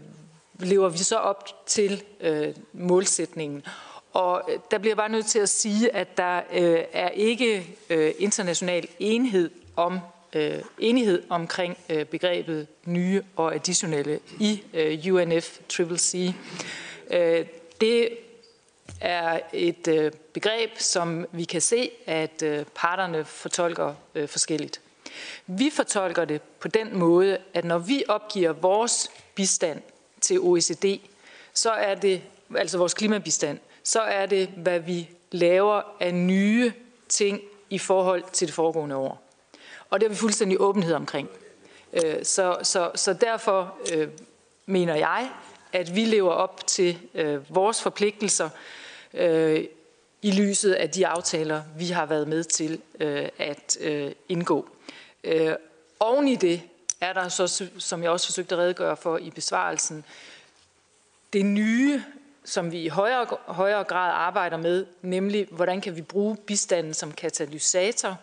lever vi så op til øh, målsætningen. Og øh, der bliver bare nødt til at sige, at der øh, er ikke øh, international enhed om øh, enighed omkring øh, begrebet nye og additionelle i øh, UNFCCC. Øh, det er et øh, begreb, som vi kan se, at øh, parterne fortolker øh, forskelligt. Vi fortolker det på den måde, at når vi opgiver vores bistand til OECD, så er det, altså vores klimabistand, så er det, hvad vi laver af nye ting i forhold til det foregående år. Og det har vi fuldstændig åbenhed omkring. Øh, så, så, så derfor øh, mener jeg, at vi lever op til øh, vores forpligtelser øh, i lyset af de aftaler, vi har været med til øh, at indgå. Øh, oven i det er der så, som jeg også forsøgte at redegøre for i besvarelsen, det nye, som vi i højere, højere grad arbejder med, nemlig hvordan kan vi bruge bistanden som katalysator,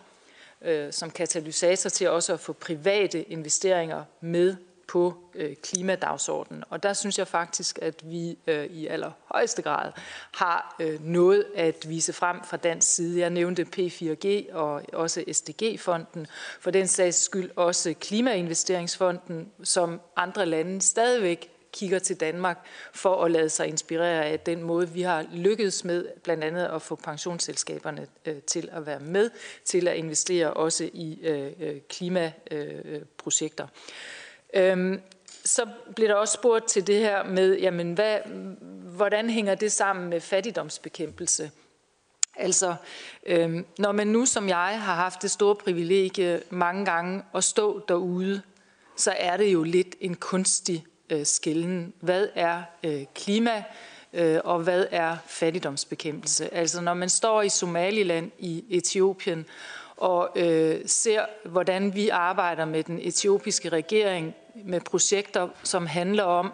øh, som katalysator til også at få private investeringer med på øh, klimadagsordenen. Og der synes jeg faktisk, at vi øh, i allerhøjeste grad har øh, noget at vise frem fra dansk side. Jeg nævnte P4G og også SDG-fonden, for den sags skyld også Klimainvesteringsfonden, som andre lande stadigvæk kigger til Danmark for at lade sig inspirere af den måde, vi har lykkedes med blandt andet at få pensionsselskaberne øh, til at være med til at investere også i øh, øh klimaprojekter. Øh, Øhm, så bliver der også spurgt til det her med, jamen hvad, hvordan hænger det sammen med fattigdomsbekæmpelse? Altså, øhm, når man nu som jeg har haft det store privilegie mange gange at stå derude, så er det jo lidt en kunstig øh, skælden. Hvad er øh, klima, øh, og hvad er fattigdomsbekæmpelse? Altså når man står i Somaliland i Etiopien og øh, ser, hvordan vi arbejder med den etiopiske regering med projekter, som handler om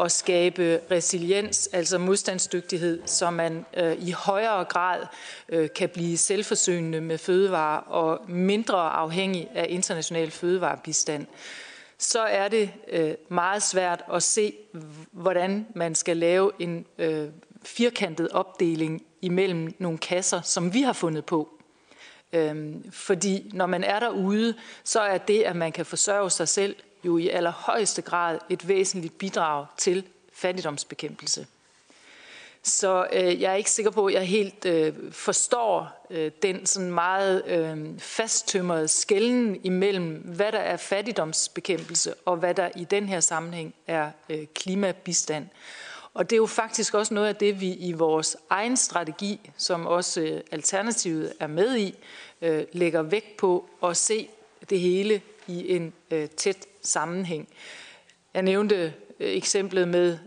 at skabe resiliens, altså modstandsdygtighed, så man øh, i højere grad øh, kan blive selvforsynende med fødevarer og mindre afhængig af international fødevarebistand, så er det øh, meget svært at se, hvordan man skal lave en øh, firkantet opdeling imellem nogle kasser, som vi har fundet på. Øhm, fordi når man er derude, så er det, at man kan forsørge sig selv, jo i allerhøjeste grad et væsentligt bidrag til fattigdomsbekæmpelse. Så øh, jeg er ikke sikker på, at jeg helt øh, forstår øh, den sådan meget øh, fasttømrede skælden imellem, hvad der er fattigdomsbekæmpelse og hvad der i den her sammenhæng er øh, klimabistand. Og det er jo faktisk også noget af det, vi i vores egen strategi, som også øh, Alternativet er med i, øh, lægger vægt på at se det hele i en øh, tæt sammenhæng. Jeg nævnte eksemplet med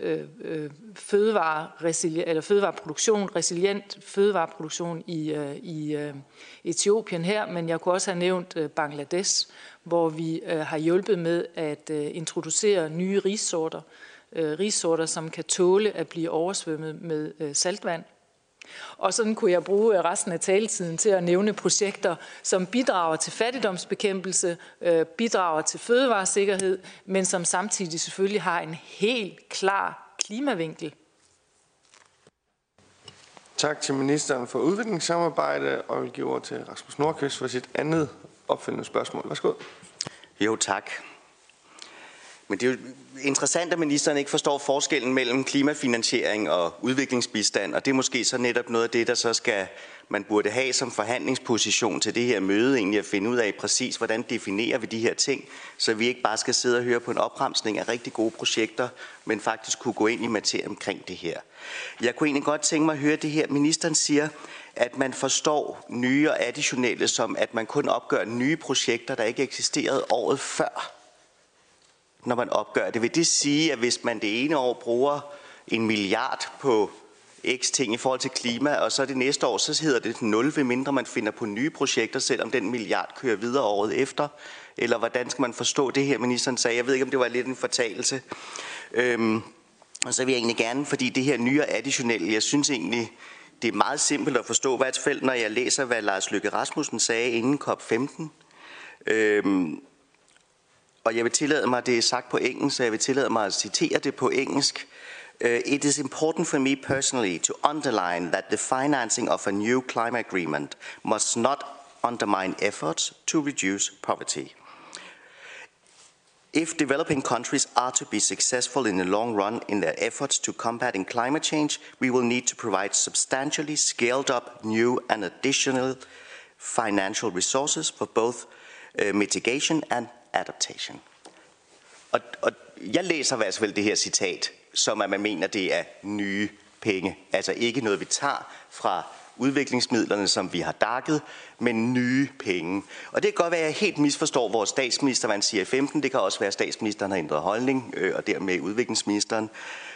øh, fødevare, eller fødevareproduktion, resilient fødevareproduktion i, i Etiopien her, men jeg kunne også have nævnt Bangladesh, hvor vi har hjulpet med at introducere nye rissorter, øh, rissorter, som kan tåle at blive oversvømmet med øh, saltvand. Og sådan kunne jeg bruge øh, resten af taletiden til at nævne projekter, som bidrager til fattigdomsbekæmpelse, øh, bidrager til fødevaresikkerhed, men som samtidig selvfølgelig har en helt klar klimavinkel. Tak til ministeren for udviklingssamarbejde, og jeg vil give ord til Rasmus Nordqvist for sit andet opfølgende spørgsmål. Værsgo. Jo, tak. Men det er jo interessant, at ministeren ikke forstår forskellen mellem klimafinansiering og udviklingsbistand, og det er måske så netop noget af det, der så skal man burde have som forhandlingsposition til det her møde, egentlig at finde ud af præcis, hvordan definerer vi de her ting, så vi ikke bare skal sidde og høre på en opremsning af rigtig gode projekter, men faktisk kunne gå ind i materie omkring det her. Jeg kunne egentlig godt tænke mig at høre det her. Ministeren siger, at man forstår nye og additionelle som, at man kun opgør nye projekter, der ikke eksisterede året før når man opgør det. Vil det sige, at hvis man det ene år bruger en milliard på x ting i forhold til klima, og så det næste år, så hedder det 0, ved mindre man finder på nye projekter, selvom den milliard kører videre året efter? Eller hvordan skal man forstå det her, ministeren sagde? Jeg ved ikke, om det var lidt en fortalelse. Øhm, og så vil jeg egentlig gerne, fordi det her nye og additionelle, jeg synes egentlig, det er meget simpelt at forstå, hvert fald, når jeg læser, hvad Lars Løkke Rasmussen sagde inden COP15. Øhm, og jeg vil tillade mig, det er sagt på engelsk, så jeg vil tillade mig at citere det på engelsk. Uh, it is important for me personally to underline that the financing of a new climate agreement must not undermine efforts to reduce poverty. If developing countries are to be successful in the long run in their efforts to combating climate change, we will need to provide substantially scaled up new and additional financial resources for both uh, mitigation and adaptation. Og, og jeg læser i hvert fald det her citat, som at man mener, det er nye penge. Altså ikke noget, vi tager fra udviklingsmidlerne, som vi har dakket, men nye penge. Og det kan godt være, at jeg helt misforstår vores statsminister, hvad han siger i 15. Det kan også være, at statsministeren har ændret holdning, øh, og dermed udviklingsministeren.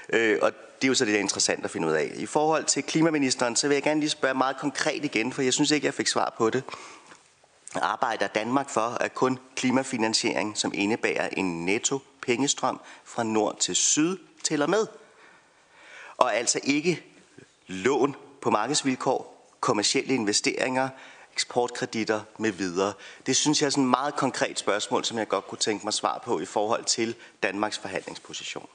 Øh, og det er jo så det, der er interessant at finde ud af. I forhold til klimaministeren, så vil jeg gerne lige spørge meget konkret igen, for jeg synes ikke, jeg fik svar på det arbejder Danmark for, at kun klimafinansiering, som indebærer en netto pengestrøm fra nord til syd, tæller med. Og altså ikke lån på markedsvilkår, kommersielle investeringer, eksportkreditter med videre. Det synes jeg er sådan et meget konkret spørgsmål, som jeg godt kunne tænke mig svar på i forhold til Danmarks forhandlingsposition.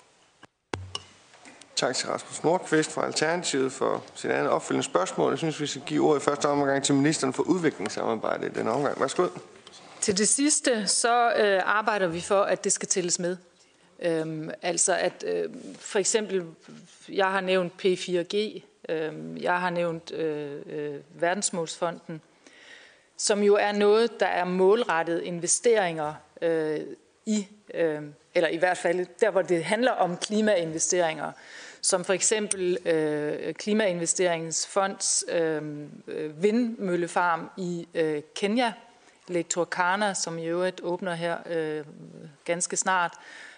Tak til Rasmus Nordqvist fra Alternativet for sit andet opfølgende spørgsmål. Jeg synes, vi skal give ordet i første omgang til ministeren for udviklingssamarbejde i den omgang. Værsgo. Til det sidste, så øh, arbejder vi for, at det skal tælles med. Øhm, altså at øh, for eksempel, jeg har nævnt P4G, øh, jeg har nævnt øh, øh, Verdensmålsfonden, som jo er noget, der er målrettet investeringer øh, i, øh, eller i hvert fald der, hvor det handler om klimainvesteringer som for eksempel øh, Klimainvesteringsfonds øh, øh, vindmøllefarm i øh, Kenya, Lake Turkana, som i øvrigt åbner her øh, ganske snart,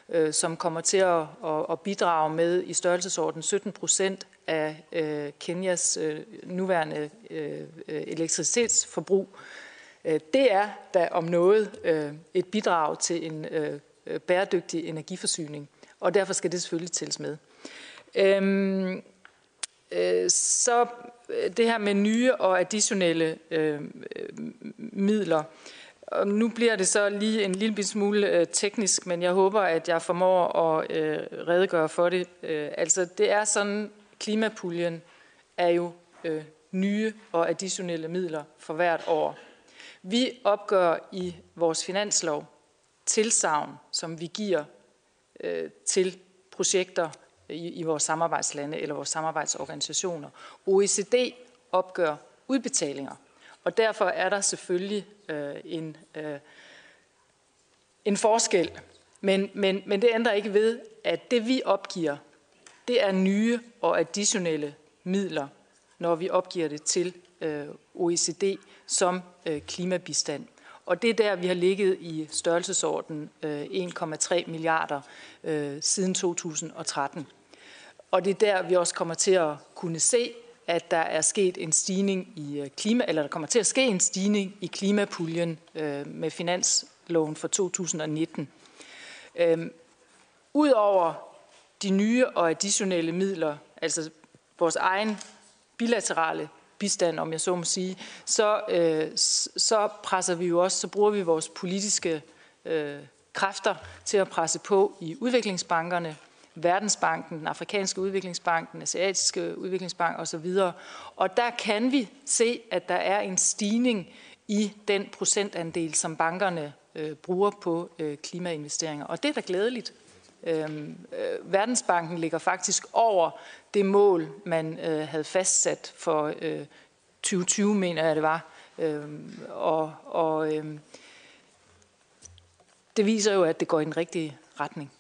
øh, som kommer til at, at, at bidrage med i størrelsesorden 17 procent af øh, Kenyas øh, nuværende øh, elektricitetsforbrug. Øh, det er da om noget øh, et bidrag til en øh, bæredygtig energiforsyning, og derfor skal det selvfølgelig tælles med. Øhm, øh, så øh, det her med nye og additionelle øh, øh, midler. Og nu bliver det så lige en lille smule øh, teknisk, men jeg håber, at jeg formår at øh, redegøre for det. Øh, altså, det er sådan, klimapuljen er jo øh, nye og additionelle midler for hvert år. Vi opgør i vores finanslov tilsavn, som vi giver øh, til projekter i, i vores samarbejdslande eller vores samarbejdsorganisationer. OECD opgør udbetalinger, og derfor er der selvfølgelig øh, en, øh, en forskel. Men, men, men det ændrer ikke ved, at det vi opgiver, det er nye og additionelle midler, når vi opgiver det til øh, OECD som øh, klimabistand. Og det er der, vi har ligget i størrelsesorden 1,3 øh, milliarder øh, siden 2013. Og det er der, vi også kommer til at kunne se, at der er sket en stigning i øh, klima, eller der kommer til at ske en stigning i klimapuljen øh, med finansloven for 2019. Øhm, Udover de nye og additionelle midler, altså vores egen bilaterale bistand, om jeg så må sige, så, øh, så presser vi jo også, så bruger vi vores politiske øh, kræfter til at presse på i udviklingsbankerne, Verdensbanken, den afrikanske udviklingsbank, den asiatiske udviklingsbank osv. Og der kan vi se, at der er en stigning i den procentandel, som bankerne øh, bruger på øh, klimainvesteringer. Og det er da glædeligt. Øhm, øh, Verdensbanken ligger faktisk over det mål, man øh, havde fastsat for øh, 2020, mener jeg det var. Øhm, og og øh, det viser jo, at det går i den rigtige retning.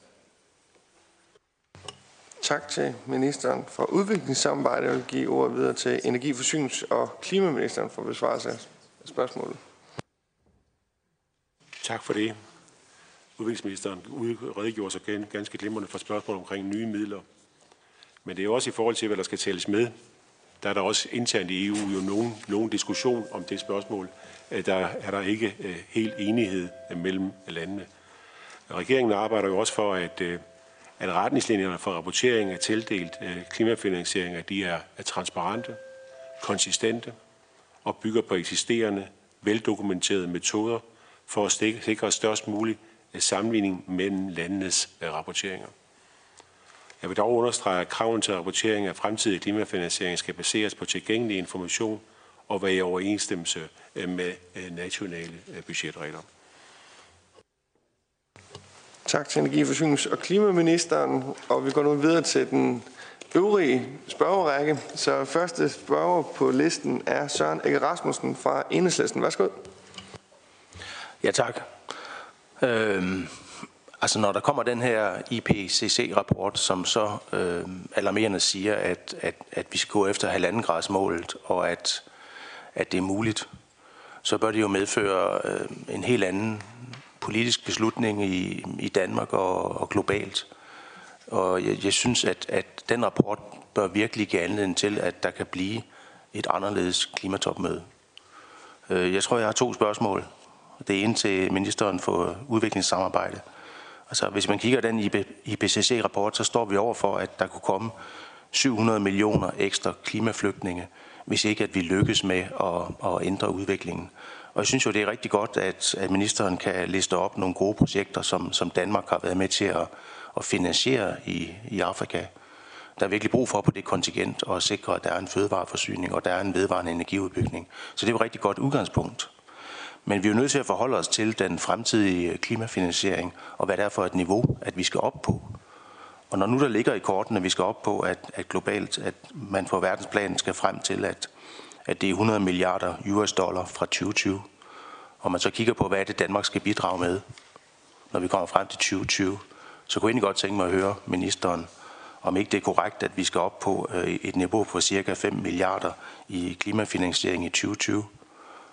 Tak til ministeren for udviklingssamarbejde. Jeg vil give ordet videre til energi-, forsynings- og klimaministeren for besvarelse af spørgsmålet. Tak for det. Udviklingsministeren redegjorde sig ganske glimrende for spørgsmål omkring nye midler. Men det er også i forhold til, hvad der skal tælles med. Der er der også internt i EU jo nogen, nogen diskussion om det spørgsmål. Øh, der er der ikke øh, helt enighed mellem landene. Regeringen arbejder jo også for, at øh, at retningslinjerne for rapportering øh, af tildelt klimafinansieringer de er, er transparente, konsistente og bygger på eksisterende, veldokumenterede metoder for at sikre størst mulig øh, sammenligning mellem landenes øh, rapporteringer. Jeg vil dog understrege, at kraven til rapportering af fremtidig klimafinansiering skal baseres på tilgængelig information og være i overensstemmelse med nationale budgetregler. Tak til Energi-, Forsynings- og Klimaministeren. Og vi går nu videre til den øvrige spørgerække. Så første spørger på listen er Søren Ege Rasmussen fra Enhedslisten. Værsgo. Ja, tak. Øhm, altså når der kommer den her IPCC-rapport, som så øh, alarmerende siger, at, at, at vi skal gå efter halvandengradsmålet, og at, at det er muligt, så bør det jo medføre øh, en helt anden politisk beslutning i, i Danmark og, og globalt. Og jeg, jeg synes, at, at den rapport bør virkelig give anledning til, at der kan blive et anderledes klimatopmøde. Øh, jeg tror, jeg har to spørgsmål. Det ene til ministeren for udviklingssamarbejde. Altså, hvis man kigger den IPCC-rapport, så står vi over for, at der kunne komme 700 millioner ekstra klimaflygtninge, hvis ikke at vi lykkes med at, at ændre udviklingen. Og jeg synes jo, det er rigtig godt, at, at ministeren kan liste op nogle gode projekter, som, som Danmark har været med til at, at finansiere i, i Afrika. Der er virkelig brug for på det kontingent at sikre, at der er en fødevareforsyning og der er en vedvarende energiudbygning. Så det er jo et rigtig godt udgangspunkt. Men vi er jo nødt til at forholde os til den fremtidige klimafinansiering og hvad det er for et niveau, at vi skal op på. Og når nu der ligger i kortene, at vi skal op på, at, at globalt, at man på verdensplan skal frem til, at at det er 100 milliarder US dollar fra 2020. Og man så kigger på, hvad er det Danmark skal bidrage med, når vi kommer frem til 2020, så kunne jeg egentlig godt tænke mig at høre ministeren, om ikke det er korrekt, at vi skal op på øh, et niveau på cirka 5 milliarder i klimafinansiering i 2020.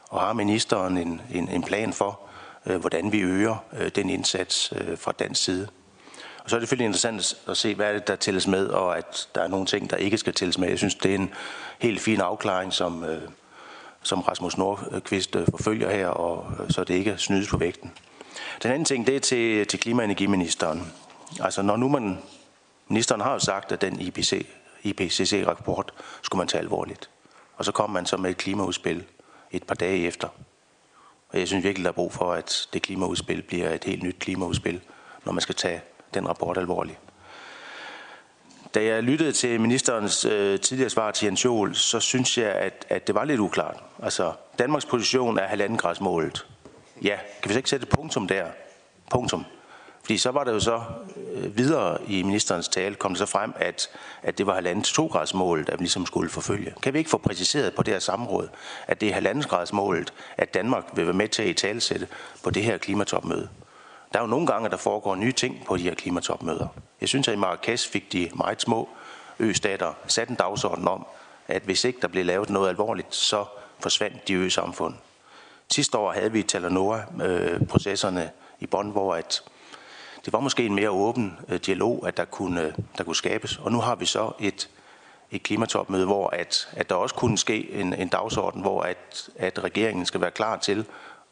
Og har ministeren en, en, en plan for, øh, hvordan vi øger øh, den indsats fra dansk side? Og så er det selvfølgelig interessant at se, hvad er det, der tælles med, og at der er nogle ting, der ikke skal tælles med. Jeg synes, det er en helt fin afklaring, som, øh, som Rasmus Nordqvist øh, forfølger her, og øh, så det ikke snydes på vægten. Den anden ting, det er til, til klima- og energiministeren. Altså, når nu man... Ministeren har jo sagt, at den IPC, IPCC-rapport skulle man tage alvorligt. Og så kom man så med et klimaudspil et par dage efter. Og jeg synes virkelig, der er brug for, at det klimaudspil bliver et helt nyt klimaudspil, når man skal tage den rapport alvorligt. Da jeg lyttede til ministerens øh, tidligere svar til Jens Jol, så synes jeg, at, at det var lidt uklart. Altså, Danmarks position er halvanden målet. Ja, kan vi så ikke sætte et punktum der? Punktum. Fordi så var det jo så øh, videre i ministerens tale, kom det så frem, at, at det var halvanden til to målet, at vi ligesom skulle forfølge. Kan vi ikke få præciseret på det her samråd, at det er halvanden gradsmålet, at Danmark vil være med til at i talesætte på det her klimatopmøde? Der er jo nogle gange, der foregår nye ting på de her klimatopmøder. Jeg synes, at i Marrakesh fik de meget små østater sat en dagsorden om, at hvis ikke der blev lavet noget alvorligt, så forsvandt de ø-samfund. Sidste år havde vi Talanoa-processerne øh, i Bonn, hvor at det var måske en mere åben øh, dialog, at der kunne, øh, der kunne skabes. Og nu har vi så et, et klimatopmøde, hvor at, at der også kunne ske en, en dagsorden, hvor at, at regeringen skal være klar til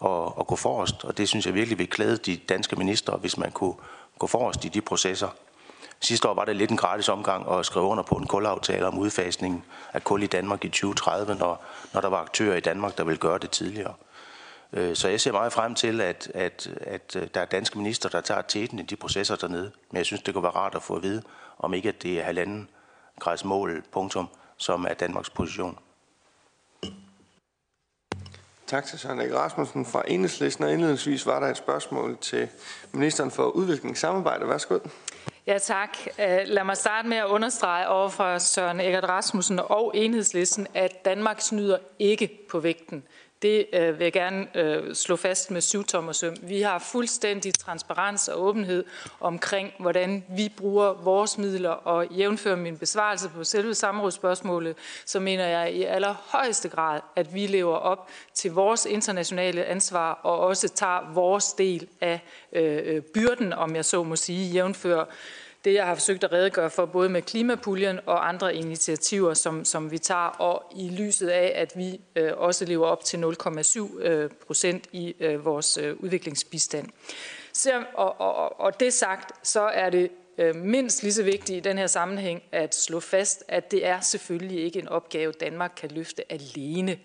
at, at gå forrest. Og det synes jeg virkelig vil klæde de danske minister, hvis man kunne gå forrest i de processer. Sidste år var det lidt en gratis omgang at skrive under på en kulaftale om udfasning af kul i Danmark i 2030, når, når der var aktører i Danmark, der ville gøre det tidligere. Øh, så jeg ser meget frem til, at, at, at øh, der er danske minister, der tager teten i de processer dernede. Men jeg synes, det kunne være rart at få at vide, om ikke at det er halvanden grads mål, punktum, som er Danmarks position. Tak til Søren Læk Rasmussen fra Enhedslisten. Og indledningsvis var der et spørgsmål til ministeren for udviklingssamarbejde. Værsgo. Ja, tak. Øh, lad mig starte med at understrege over for Søren Egert Rasmussen og Enhedslisten, at Danmark snyder ikke på vægten. Det øh, vil jeg gerne øh, slå fast med syvtommersøm. Vi har fuldstændig transparens og åbenhed omkring, hvordan vi bruger vores midler, og jævnfører min besvarelse på selve samrådsspørgsmålet, så mener jeg i allerhøjeste grad, at vi lever op til vores internationale ansvar, og også tager vores del af øh, øh byrden, om jeg så må sige, jævnfører det, jeg har forsøgt at redegøre for, både med klimapuljen og andre initiativer, som, som vi tager, og i lyset af, at vi øh, også lever op til 0,7 øh, procent i øh, vores øh, udviklingsbistand. Så, og, og, og det sagt, så er det øh, mindst lige så vigtigt i den her sammenhæng at slå fast, at det er selvfølgelig ikke en opgave, Danmark kan løfte alene.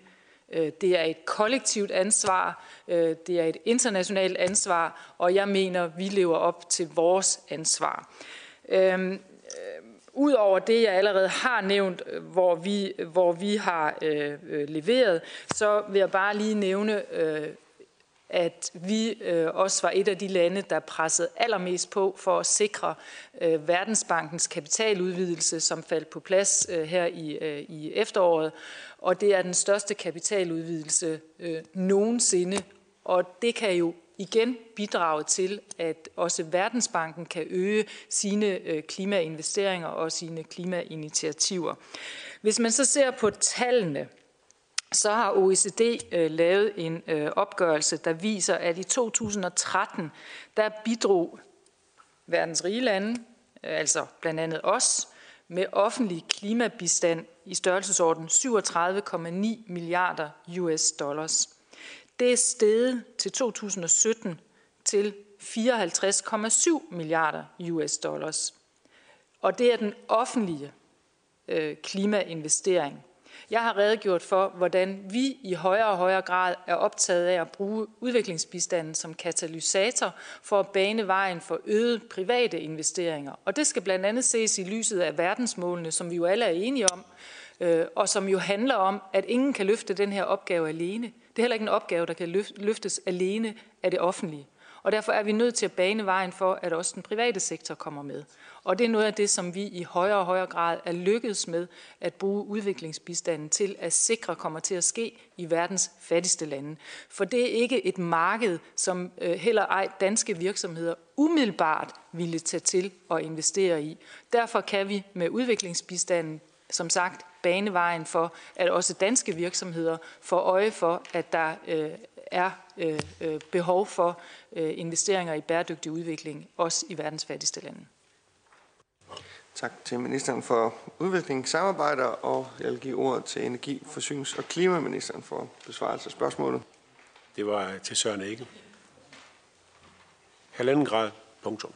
Øh, det er et kollektivt ansvar, øh, det er et internationalt ansvar, og jeg mener, vi lever op til vores ansvar. Øhm, øh, Udover det, jeg allerede har nævnt, øh, hvor vi, hvor vi har øh, øh, leveret, så vil jeg bare lige nævne, øh, at vi øh, også var et af de lande, der pressede allermest på for at sikre øh, Verdensbankens kapitaludvidelse, som faldt på plads øh, her i, øh, i efteråret. Og det er den største kapitaludvidelse øh, nogensinde. Og det kan jo igen bidrage til, at også Verdensbanken kan øge sine øh, klimainvesteringer og sine klimainitiativer. Hvis man så ser på tallene, så har OECD øh, lavet en øh, opgørelse, der viser, at i 2013, der bidrog verdens rige lande, øh, altså blandt andet os, med offentlig klimabistand i størrelsesorden 37,9 milliarder US dollars. Det er steget til 2017 til 54,7 milliarder US dollars. Og det er den offentlige øh, klimainvestering. Jeg har redegjort for, hvordan vi i højere og højere grad er optaget af at bruge udviklingsbistanden som katalysator for at bane vejen for øgede private investeringer. Og det skal blandt andet ses i lyset af verdensmålene, som vi jo alle er enige om, øh, og som jo handler om, at ingen kan løfte den her opgave alene. Det er heller ikke en opgave, der kan løftes alene af det offentlige. Og derfor er vi nødt til at bane vejen for, at også den private sektor kommer med. Og det er noget af det, som vi i højere og højere grad er lykkedes med at bruge udviklingsbistanden til at sikre kommer til at ske i verdens fattigste lande. For det er ikke et marked, som øh, heller ej danske virksomheder umiddelbart ville tage til og investere i. Derfor kan vi med udviklingsbistanden, som sagt, bane vejen for, at også danske virksomheder får øje for, at der øh, er øh, øh behov for øh, investeringer i bæredygtig udvikling, også i verdens fattigste lande. Tak til ministeren for udviklingssamarbejder, og jeg vil give ordet til energi-, forsynings- og klimaministeren for besvarelse af spørgsmålet. Det var til Søren Ikke. Halvanden grad, punktum.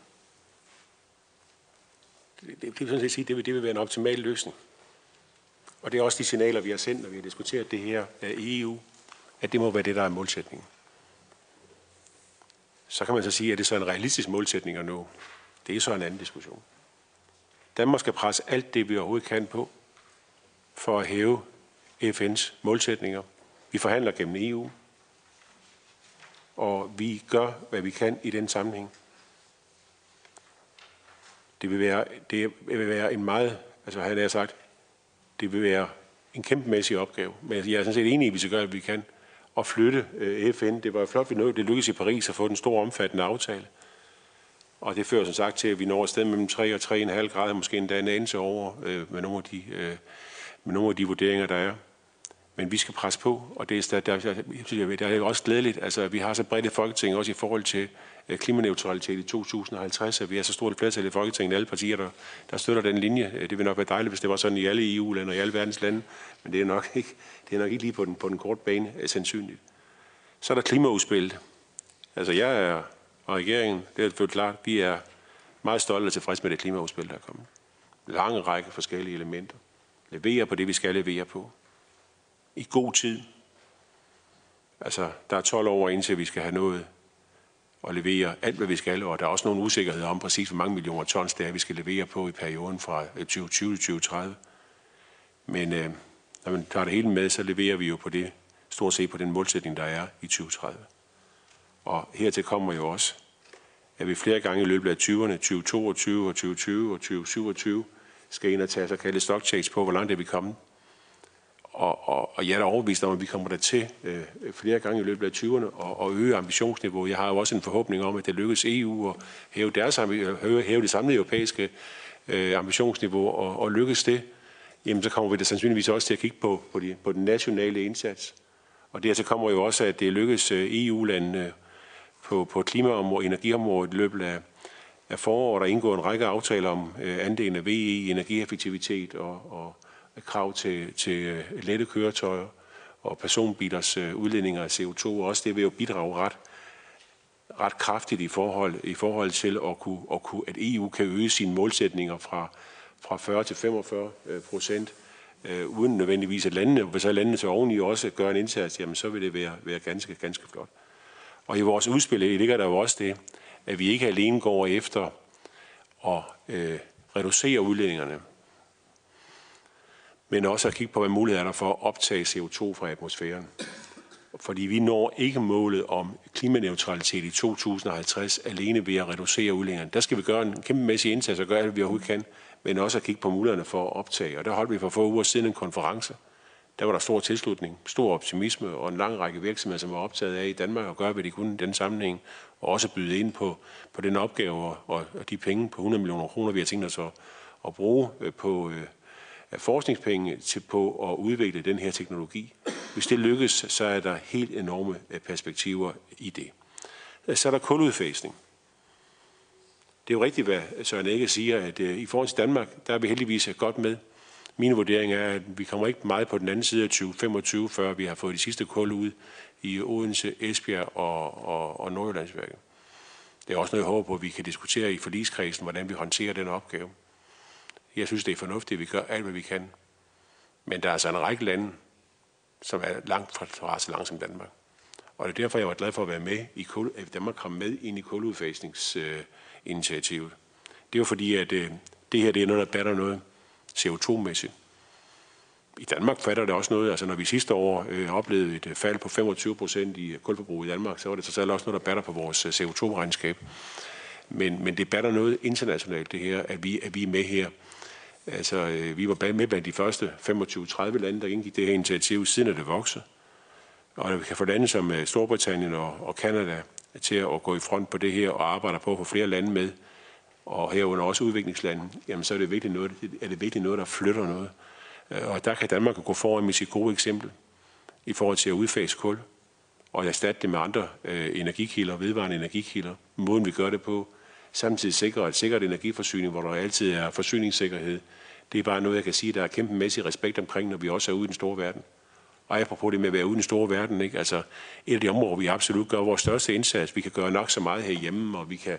Det, det, det vil sådan set sige, det vil, det vil være en optimal løsning. Og det er også de signaler, vi har sendt, når vi har diskuteret det her i EU, at det må være det, der er målsætningen. Så kan man så sige, at det er så en realistisk målsætning at nå. Det er så en anden diskussion. Danmark skal presse alt det, vi overhovedet kan på, for at hæve FN's målsætninger. Vi forhandler gennem EU, og vi gør, hvad vi kan i den sammenhæng. Det vil være, det vil være en meget, altså han har sagt, det vil være en kæmpemæssig opgave. Men jeg er sådan set enig i, at vi skal gøre, hvad vi kan at flytte øh, FN. Det var flot, vi nåede. Det lykkedes i Paris at få den store omfattende aftale. Og det fører som sagt til, at vi når et sted mellem 3 og 3,5 grader, måske endda en anelse over øh, med, nogle af de, øh, med nogle af de vurderinger, der er. Men vi skal presse på, og det er, der, der, der er også glædeligt, altså, at vi har så bredt et folketing, også i forhold til Øh, klimaneutralitet i 2050, at vi har så stort et flertal i Folketinget, alle partier, der, der støtter den linje. Øh, det vil nok være dejligt, hvis det var sådan i alle EU-lande og i alle verdens lande, men det er nok ikke, det er nok ikke lige på den, på den korte bane øh, sandsynligt. Så er der klimaudspillet. Altså jeg er, og regeringen, det er selvfølgelig klart, vi er meget stolte og tilfredse med det klimaudspil, der er kommet. Lange række forskellige elementer. Leverer på det, vi skal levere på i god tid. Altså, der er 12 år indtil vi skal have noget at levere alt, hvad vi skal, og der er også nogle usikkerheder om præcis, hvor mange millioner tons det er, vi skal levere på i perioden fra øh, 2020 til 2030. Men øh, når man tager det hele med, så leverer vi jo på det, stort set på den målsætning, der er i 2030. Og hertil kommer jo også, at vi flere gange i løbet af 20'erne, 2022 og 2020 og 2027, skal ind og tage såkaldte stock på, hvor langt er vi kommet og, og, og jeg er da overbevist om, at vi kommer der til øh, flere gange i løbet af 20'erne og, og øge ambitionsniveauet. Jeg har jo også en forhåbning om, at det lykkes EU at hæve, deres, øh, hæve, hæve det samlede europæiske øh, ambitionsniveau, og, og lykkes det, jamen så kommer vi da sandsynligvis også til at kigge på, på, de, på den nationale indsats. Og dertil kommer jo også, at det lykkes øh, EU-landene på, på klimaområdet og energiområdet i løbet af, af foråret, at indgå en række aftaler om øh, andelen af VE, energieffektivitet og, og krav til, til øh, lette køretøjer og personbilers øh, udledninger af CO2. Også det vil jo bidrage ret, ret kraftigt i forhold, i forhold til at, kunne, at, kunne, at EU kan øge sine målsætninger fra, fra 40 til 45 øh, procent, øh, uden nødvendigvis at landene, hvis så landene så oveni også gør en indsats, jamen så vil det være, være ganske, ganske flot. Og i vores udspil ligger der jo også det, at vi ikke alene går efter at øh, reducere udledningerne, men også at kigge på, hvad muligheder er der for at optage CO2 fra atmosfæren. Fordi vi når ikke målet om klimaneutralitet i 2050 alene ved at reducere udledningerne. Der skal vi gøre en kæmpemæssig indsats og gøre alt, hvad vi overhovedet kan, men også at kigge på mulighederne for at optage. Og der holdt vi for få uger siden en konference. Der var der stor tilslutning, stor optimisme og en lang række virksomheder, som var optaget af i Danmark og gøre, hvad de kunne i den sammenhæng, og også byde ind på, på den opgave og, og de penge på 100 millioner kroner, vi har tænkt os at, at bruge øh, på, øh, forskningspenge til på at udvikle den her teknologi. Hvis det lykkes, så er der helt enorme øh, perspektiver i det. Så er der kuludfasning. Det er jo rigtigt, hvad Søren Ikke siger, at øh, i forhold til Danmark, der er vi heldigvis øh, godt med. Min vurdering er, at vi kommer ikke meget på den anden side af 2025, før vi har fået de sidste kul ud i Odense, Esbjerg og, og, og Nordjyllandsværket. Det er også noget, jeg håber på, at vi kan diskutere i forligskredsen, hvordan vi håndterer den opgave. Jeg synes, det er fornuftigt, at vi gør alt, hvad vi kan. Men der er altså en række lande, som er langt fra så langt som Danmark. Og det er derfor, jeg var glad for at være med i kul, at Danmark kom med ind i kuludfasningsinitiativet. Det er jo fordi, at øh, det her det er noget, der batter noget CO2-mæssigt. I Danmark fatter det også noget. Altså når vi sidste år øh, oplevede et øh, fald på 25 procent i kulforbrug i Danmark, så var det så selv også noget, der batter på vores øh, CO2-regnskab. Men, men det batter noget internationalt, det her, at vi, at vi er med her. Altså, øh, vi var med blandt de første 25-30 lande, der indgik det her initiativ, siden det voksede. Og vi kan få lande som øh, Storbritannien og, og Kanada til at gå i front på det her og arbejde på at få flere lande med, og herunder også udviklingslande, jamen så er det virkelig noget, er det virkelig noget, der flytter noget. Øh, og der kan Danmark gå foran med sit gode eksempel i forhold til at udfase kul og erstatte det med andre øh, energikilder, vedvarende energikilder. Måden vi gør det på, samtidig sikre et sikkert energiforsyning, hvor der altid er forsyningssikkerhed. Det er bare noget, jeg kan sige, der er kæmpemæssig respekt omkring, når vi også er ude i den store verden. Og apropos det med at være ude i den store verden, ikke? Altså, et af de områder, hvor vi absolut gør vores største indsats, vi kan gøre nok så meget herhjemme, og vi kan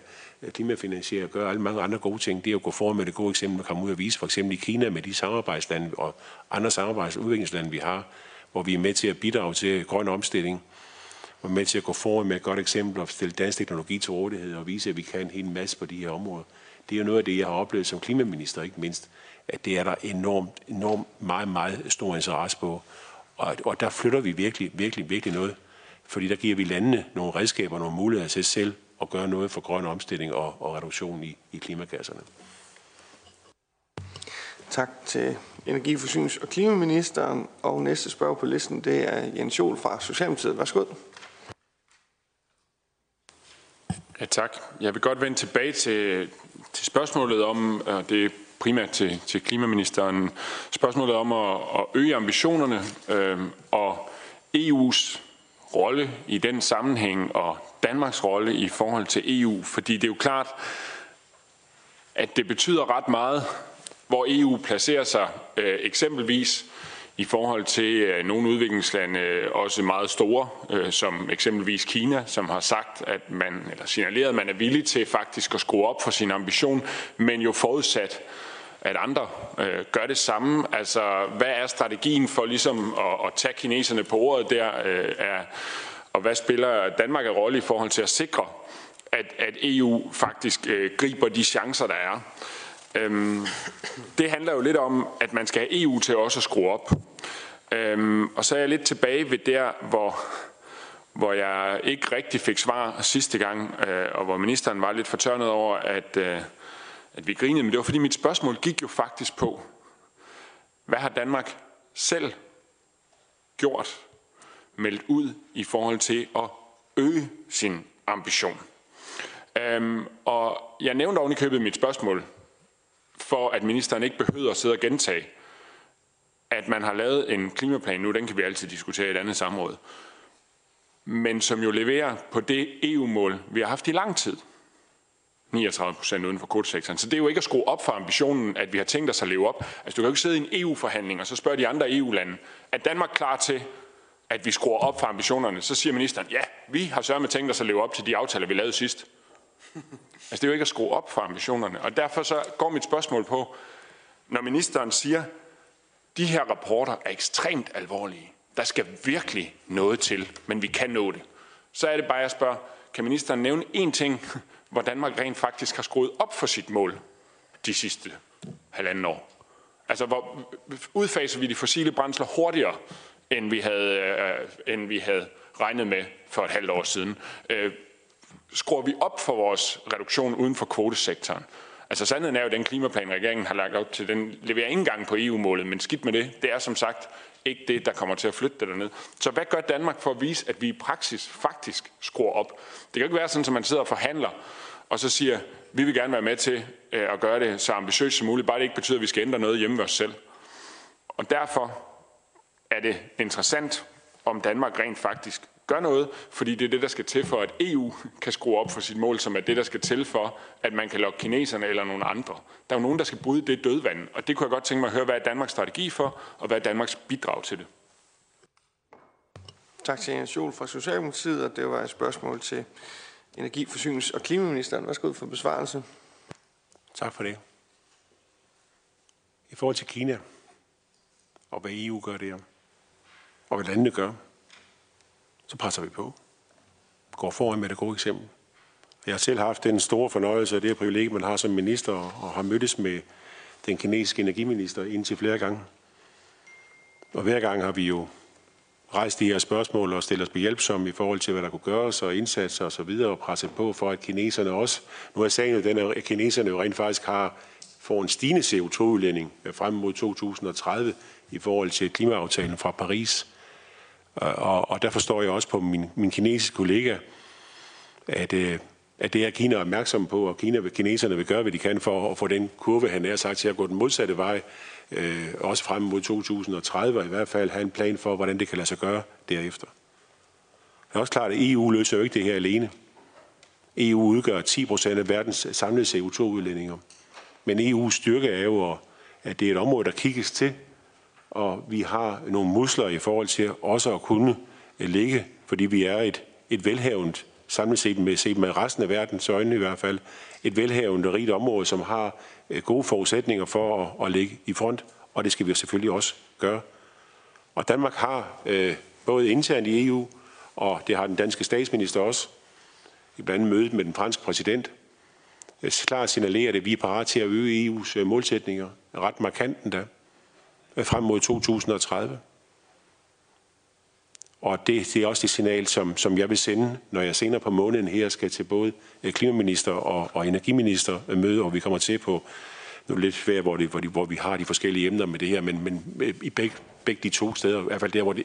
klimafinansiere og gøre alle mange andre gode ting, det er at gå foran med det gode eksempel, at komme ud og vise, for eksempel i Kina med de samarbejdslande og andre samarbejds- og udviklingslande, vi har, hvor vi er med til at bidrage til grøn omstilling, og med til at gå foran med et godt eksempel og stille dansk teknologi til rådighed og vise, at vi kan en hel masse på de her områder. Det er jo noget af det, jeg har oplevet som klimaminister, ikke mindst, at det er der enormt, enormt meget, meget stor interesse på. Og, og der flytter vi virkelig, virkelig, virkelig noget. Fordi der giver vi landene nogle redskaber, nogle muligheder til selv at gøre noget for grøn omstilling og, og reduktion i, i klimagasserne. Tak til energi-, forsynings- og klimaministeren. Og næste spørger på listen, det er Jens Jol fra Socialdemokratiet. Værsgo. Ja, tak. Jeg vil godt vende tilbage til, til spørgsmålet om, og det er primært til, til klimaministeren, spørgsmålet om at, at øge ambitionerne øh, og EU's rolle i den sammenhæng og Danmarks rolle i forhold til EU. Fordi det er jo klart, at det betyder ret meget, hvor EU placerer sig øh, eksempelvis i forhold til øh, nogle udviklingslande, øh, også meget store, øh, som eksempelvis Kina, som har sagt, at man, eller signaleret, at man er villig til faktisk at skrue op for sin ambition, men jo forudsat, at andre øh, gør det samme. Altså, hvad er strategien for ligesom at, at tage kineserne på ordet der, øh, er, og hvad spiller Danmark en rolle i forhold til at sikre, at, at EU faktisk øh, griber de chancer, der er? Øhm, det handler jo lidt om, at man skal have EU til også at skrue op. Øhm, og så er jeg lidt tilbage ved der, hvor, hvor jeg ikke rigtig fik svar sidste gang, øh, og hvor ministeren var lidt fortørnet over, at, øh, at vi grinede. Men det var fordi mit spørgsmål gik jo faktisk på, hvad har Danmark selv gjort, meldt ud i forhold til at øge sin ambition? Øhm, og jeg nævnte oven i købet mit spørgsmål for at ministeren ikke behøver at sidde og gentage, at man har lavet en klimaplan nu, den kan vi altid diskutere i et andet samråd, men som jo leverer på det EU-mål, vi har haft i lang tid. 39 procent uden for kvotesektoren. Så det er jo ikke at skrue op for ambitionen, at vi har tænkt os at leve op. Altså du kan jo ikke sidde i en EU-forhandling, og så spørger de andre EU-lande, er Danmark klar til, at vi skruer op for ambitionerne? Så siger ministeren, ja, vi har sørget med tænkt os at leve op til de aftaler, vi lavede sidst. Altså det er jo ikke at skrue op for ambitionerne. Og derfor så går mit spørgsmål på, når ministeren siger, de her rapporter er ekstremt alvorlige. Der skal virkelig noget til, men vi kan nå det. Så er det bare, jeg spørger, kan ministeren nævne én ting, hvor Danmark rent faktisk har skruet op for sit mål de sidste halvanden år? Altså, hvor udfaser vi de fossile brændsler hurtigere, end vi havde, øh, end vi havde regnet med for et halvt år siden? Øh, skruer vi op for vores reduktion uden for kvotesektoren. Altså sandheden er jo, at den klimaplan, regeringen har lagt op til, den leverer ikke engang på EU-målet, men skidt med det. Det er som sagt ikke det, der kommer til at flytte det derned. Så hvad gør Danmark for at vise, at vi i praksis faktisk skruer op? Det kan ikke være sådan, at man sidder og forhandler, og så siger, vi vil gerne være med til øh, at gøre det så ambitiøst som muligt, bare det ikke betyder, at vi skal ændre noget hjemme ved os selv. Og derfor er det interessant, om Danmark rent faktisk gør noget, fordi det er det, der skal til for, at EU kan skrue op for sit mål, som er det, der skal til for, at man kan lokke kineserne eller nogle andre. Der er jo nogen, der skal bryde det dødvand, og det kunne jeg godt tænke mig at høre, hvad er Danmarks strategi for, og hvad er Danmarks bidrag til det? Tak til Jens Jol fra Socialdemokratiet, og det var et spørgsmål til energi-, forsynings- og klimaministeren. Værsgo for besvarelse. Tak for det. I forhold til Kina, og hvad EU gør der, og hvad landene gør, så presser vi på. Går foran med det gode eksempel. Jeg har selv haft den store fornøjelse af det her privilegium, man har som minister, og har mødtes med den kinesiske energiminister indtil flere gange. Og hver gang har vi jo rejst de her spørgsmål og stillet os behjælpsomme i forhold til, hvad der kunne gøres og indsatser og så videre, og presset på for, at kineserne også, nu er sagen jo den, at kineserne jo rent faktisk har, får en stigende CO2-udlænding frem mod 2030 i forhold til klimaaftalen fra Paris. Og, og der forstår jeg også på min, min kinesiske kollega, at, øh, at det er Kina opmærksom på, og Kina, kineserne vil gøre, hvad de kan for at få den kurve, han er sagt, til at gå den modsatte vej, øh, også frem mod 2030, og i hvert fald have en plan for, hvordan det kan lade sig gøre derefter. Det er også klart, at EU løser jo ikke det her alene. EU udgør 10 procent af verdens samlede CO2-udledninger. Men EU's styrke er jo, at det er et område, der kigges til, og vi har nogle musler i forhold til også at kunne øh, ligge, fordi vi er et, et velhavent, samlet set med, set med resten af verdens øjne i hvert fald, et velhavende og rigt område, som har øh, gode forudsætninger for at, at ligge i front, og det skal vi selvfølgelig også gøre. Og Danmark har øh, både internt i EU, og det har den danske statsminister også, i blandt andet mødet med den franske præsident, øh, klart signaleret, at vi er parat til at øge EU's øh, målsætninger ret markant endda Øh, frem mod 2030. Og det, det er også det signal, som, som jeg vil sende, når jeg senere på måneden her skal til både øh, klimaminister og, og energiminister øh, møde, og vi kommer til på nu lidt svært, hvor, det, hvor, de, hvor vi har de forskellige emner med det her, men, men i begge, begge de to steder, i hvert fald der, hvor det,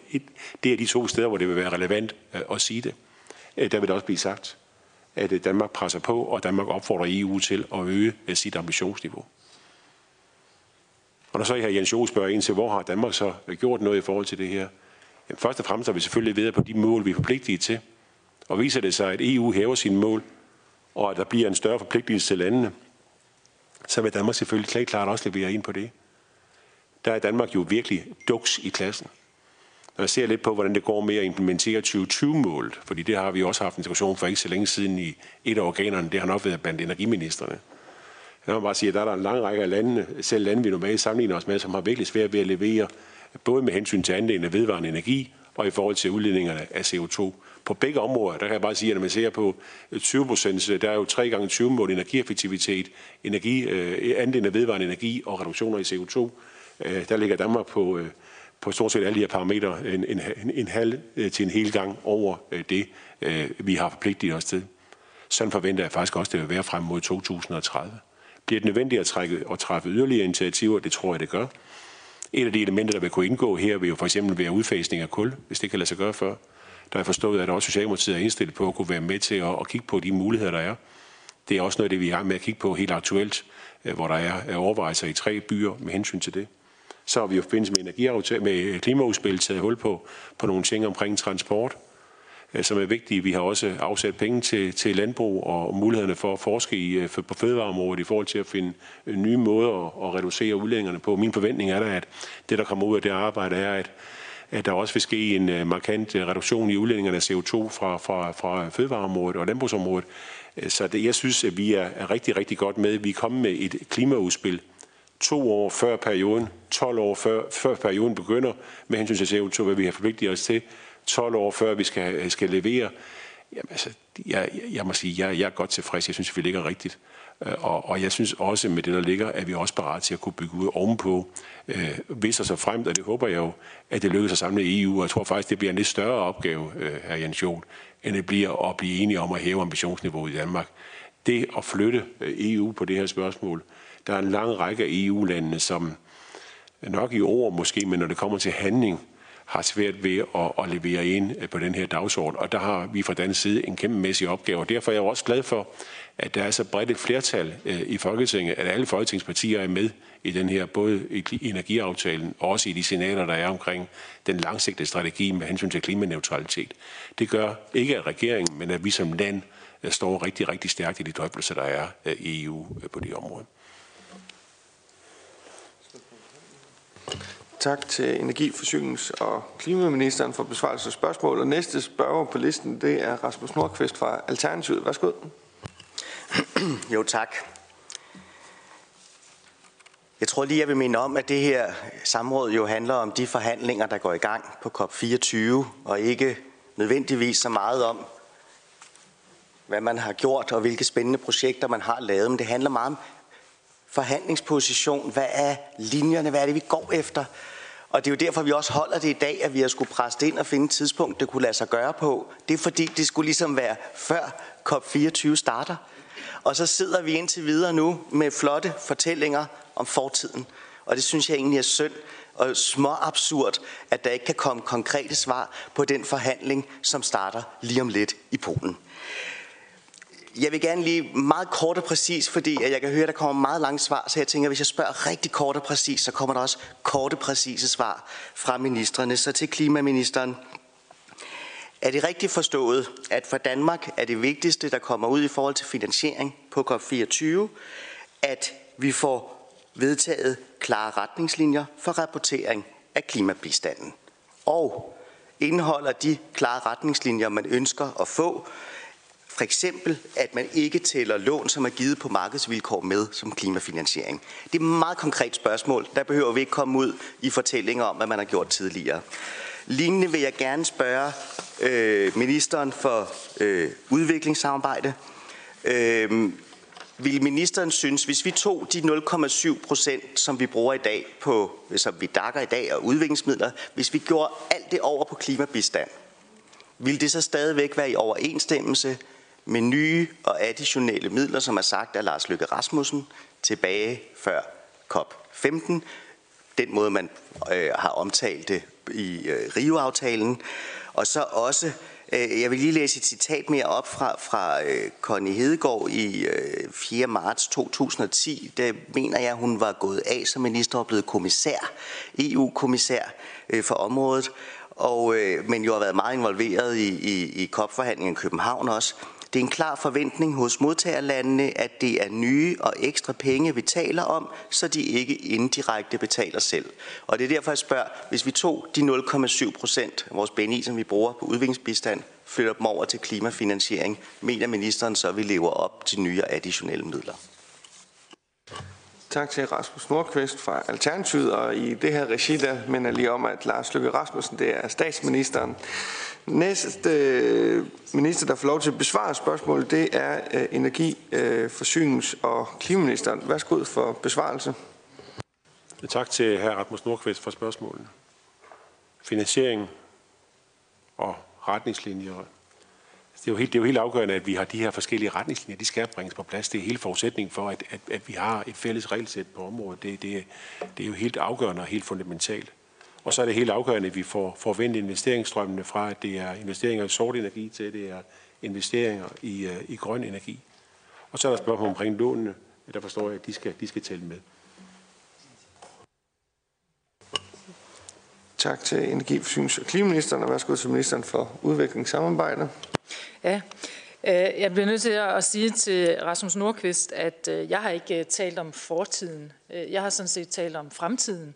det er de to steder, hvor det vil være relevant at sige det. Der vil det også blive sagt, at Danmark presser på, og Danmark opfordrer EU til at øge sit ambitionsniveau. Og når så her Jens Jo spørger ind til, hvor har Danmark så gjort noget i forhold til det her? Jamen, først og fremmest er vi selvfølgelig ved på de mål, vi er forpligtet til. Og viser det sig, at EU hæver sine mål, og at der bliver en større forpligtelse til landene, så vil Danmark selvfølgelig klart, klart også levere ind på det. Der er Danmark jo virkelig duks i klassen. Når jeg ser lidt på, hvordan det går med at implementere 2020-målet, fordi det har vi også haft en diskussion for ikke så længe siden i et af organerne, det har nok været blandt energiministerne. Jeg må bare sige, at der er der en lang række af lande, selv lande vi normalt sammenligner os med, som har virkelig svært ved at levere, både med hensyn til andelen af vedvarende energi og i forhold til udledningerne af CO2. På begge områder, der kan jeg bare sige, at når man ser på øh, 20 procent, øh, der er jo 3 gange 20 mål energieffektivitet, energi, øh, andelen af vedvarende energi og reduktioner i CO2. Der ligger Danmark på, på stort set alle de her parametre en, en, en, en halv til en hel gang over det, vi har forpligtet os til. Sådan forventer jeg faktisk også, at det vil være frem mod 2030. Bliver det nødvendigt at, trække, at træffe yderligere initiativer? Det tror jeg, det gør. Et af de elementer, der vil kunne indgå her, vil jo for eksempel være udfasning af kul, hvis det kan lade sig gøre før. Der er forstået, at også Socialdemokratiet er indstillet på at kunne være med til at, at kigge på de muligheder, der er. Det er også noget af det, vi er med at kigge på helt aktuelt, øh, hvor der er overvejelser i tre byer med hensyn til det. Så har vi jo forbindelse med med klimaudspil taget hul på, på nogle ting omkring transport, Øh, som er vigtige. Vi har også afsat penge til, til landbrug og mulighederne for at forske i, øh, på fødevareområdet i forhold til at finde øh, nye måder at, at reducere udledningerne på. Min forventning er da, at det, der kommer ud af det arbejde, er, at at der også vil ske en markant reduktion i udledningerne af CO2 fra, fra, fra fødevareområdet og landbrugsområdet. Så det, jeg synes, at vi er, er rigtig, rigtig godt med. Vi er kommet med et klimaudspil to år før perioden, 12 år før, før perioden begynder med hensyn til CO2, hvad vi har forpligtet os til. 12 år før vi skal, skal levere. Jamen, altså, jeg, jeg må sige, jeg, jeg er godt tilfreds. Jeg synes, vi ligger rigtigt. Øh, og, og jeg synes også, med det, der ligger, at vi er også parat til at kunne bygge ud ovenpå. Øh, hvis og så fremt, og det håber jeg jo, at det lykkes at samle EU. Og jeg tror faktisk, det bliver en lidt større opgave, øh, her Jens Jol, end det bliver at blive enige om at hæve ambitionsniveauet i Danmark. Det at flytte øh, EU på det her spørgsmål, der er en lang række e af EU-landene, som nok i ord måske, men når det kommer til handling, har svært ved at, at levere ind øh, på den her dagsorden. Og der har vi fra den side en kæmpemæssig opgave. Og derfor er jeg også glad for, at der er så bredt et flertal øh, i Folketinget, at alle folketingspartier er med i den her, både i energiaftalen og også i de signaler, der er omkring den langsigtede strategi med hensyn til klimaneutralitet. Det gør ikke at regeringen, men at vi som land øh, står rigtig, rigtig stærkt i de drøbelser, der er i EU på det område. Tak til Energi-, Forsynings- og Klimaministeren for besvarelse af spørgsmål. Og næste spørger på listen, det er Rasmus Nordqvist fra Alternativet. Værsgo. Jo, tak. Jeg tror lige, jeg vil minde om, at det her samråd jo handler om de forhandlinger, der går i gang på COP24, og ikke nødvendigvis så meget om, hvad man har gjort og hvilke spændende projekter man har lavet. Men det handler meget om forhandlingsposition. Hvad er linjerne? Hvad er det, vi går efter? Og det er jo derfor, vi også holder det i dag, at vi har skulle presse det ind og finde et tidspunkt, det kunne lade sig gøre på. Det er fordi, det skulle ligesom være før COP24 starter. Og så sidder vi indtil videre nu med flotte fortællinger om fortiden. Og det synes jeg egentlig er synd og små absurd, at der ikke kan komme konkrete svar på den forhandling, som starter lige om lidt i Polen. Jeg vil gerne lige meget kort og præcis, fordi jeg kan høre, at der kommer meget lange svar, så jeg tænker, at hvis jeg spørger rigtig kort og præcis, så kommer der også korte præcise svar fra ministerne. Så til klimaministeren. Er det rigtigt forstået, at for Danmark er det vigtigste, der kommer ud i forhold til finansiering på COP24, at vi får vedtaget klare retningslinjer for rapportering af klimabistanden? Og indeholder de klare retningslinjer, man ønsker at få, for eksempel, at man ikke tæller lån, som er givet på markedsvilkår med som klimafinansiering. Det er et meget konkret spørgsmål. Der behøver vi ikke komme ud i fortællinger om, hvad man har gjort tidligere. Lignende vil jeg gerne spørge øh, ministeren for øh, udviklingssamarbejde. Øh, vil ministeren synes, hvis vi tog de 0,7 procent, som vi bruger i dag på, som vi dakker i dag og udviklingsmidler, hvis vi gjorde alt det over på klimabistand, vil det så stadigvæk være i overensstemmelse med nye og additionelle midler, som er sagt af Lars Løkke Rasmussen tilbage før COP15. Den måde, man øh, har omtalt det i øh, Rio-aftalen. Og så også, øh, jeg vil lige læse et citat mere op fra, fra øh, Connie Hedegaard i øh, 4. marts 2010. Der mener jeg, hun var gået af som minister og blevet kommissær, EU-kommissær øh, for området. Og, øh, men jo har været meget involveret i, i, i COP-forhandlingen i København også. Det er en klar forventning hos modtagerlandene, at det er nye og ekstra penge, vi taler om, så de ikke indirekte betaler selv. Og det er derfor, jeg spørger, hvis vi tog de 0,7 procent af vores BNI, som vi bruger på udviklingsbistand, flytter dem over til klimafinansiering, mener ministeren så, at vi lever op til nye og additionelle midler? Tak til Rasmus Nordqvist fra Alternativet, og i det her regi, der minder lige om, at Lars Løkke Rasmussen, det er statsministeren. Næste øh, minister, der får lov til at besvare spørgsmålet, det er øh, energi-, øh, forsynings- og klimaministeren. Værsgo for besvarelse. Tak til hr. Rasmus Nordqvist for spørgsmålene. Finansiering og retningslinjer. Altså, det er, jo helt, det er jo helt afgørende, at vi har de her forskellige retningslinjer. De skal bringes på plads. Det er hele forudsætningen for, at, at, at vi har et fælles regelsæt på området. Det, det, det er jo helt afgørende og helt fundamentalt. Og så er det helt afgørende, at vi får, får vendt investeringsstrømmene fra, at det er investeringer i sort energi til, at det er investeringer i, uh, i grøn energi. Og så er der spørgsmål omkring lånene. Der forstår jeg, at de skal, de skal tælle med. Tak til energi-, forsynings- og klimaministeren, og værsgo til ministeren for udviklingssamarbejde. Ja, øh, jeg bliver nødt til at sige til Rasmus Nordqvist, at øh, jeg har ikke talt om fortiden. Jeg har sådan set talt om fremtiden.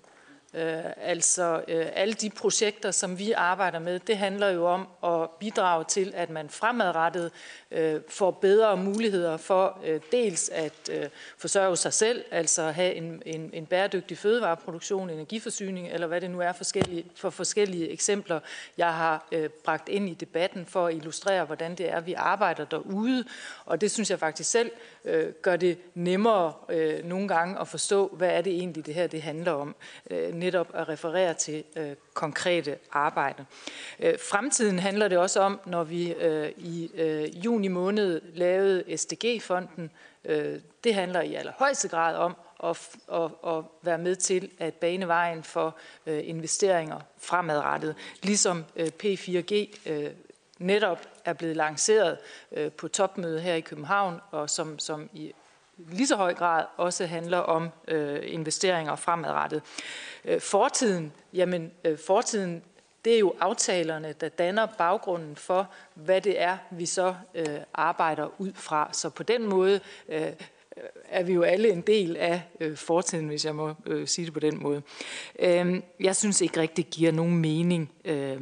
Øh, altså øh, alle de projekter, som vi arbejder med, det handler jo om at bidrage til, at man fremadrettet øh, får bedre muligheder for øh, dels at øh, forsørge sig selv, altså have en, en, en bæredygtig fødevareproduktion, energiforsyning, eller hvad det nu er forskellige, for forskellige eksempler, jeg har øh, bragt ind i debatten for at illustrere, hvordan det er, vi arbejder derude. Og det synes jeg faktisk selv øh, gør det nemmere øh, nogle gange at forstå, hvad er det egentlig, det her det handler om. Øh, netop at referere til øh, konkrete arbejde. Øh, fremtiden handler det også om, når vi øh, i øh, juni måned lavede SDG-fonden. Øh, det handler i allerhøjeste grad om at, at, at være med til at bane vejen for øh, investeringer fremadrettet. Ligesom øh, P4G øh, netop er blevet lanceret øh, på topmødet her i København, og som, som i lige så høj grad også handler om øh, investeringer fremadrettet. Øh, fortiden, jamen øh, fortiden, det er jo aftalerne, der danner baggrunden for, hvad det er, vi så øh, arbejder ud fra. Så på den måde øh, Øh, er vi jo alle en del af øh, fortiden, hvis jeg må øh, sige det på den måde. Øh, jeg synes ikke rigtig giver nogen mening, øh,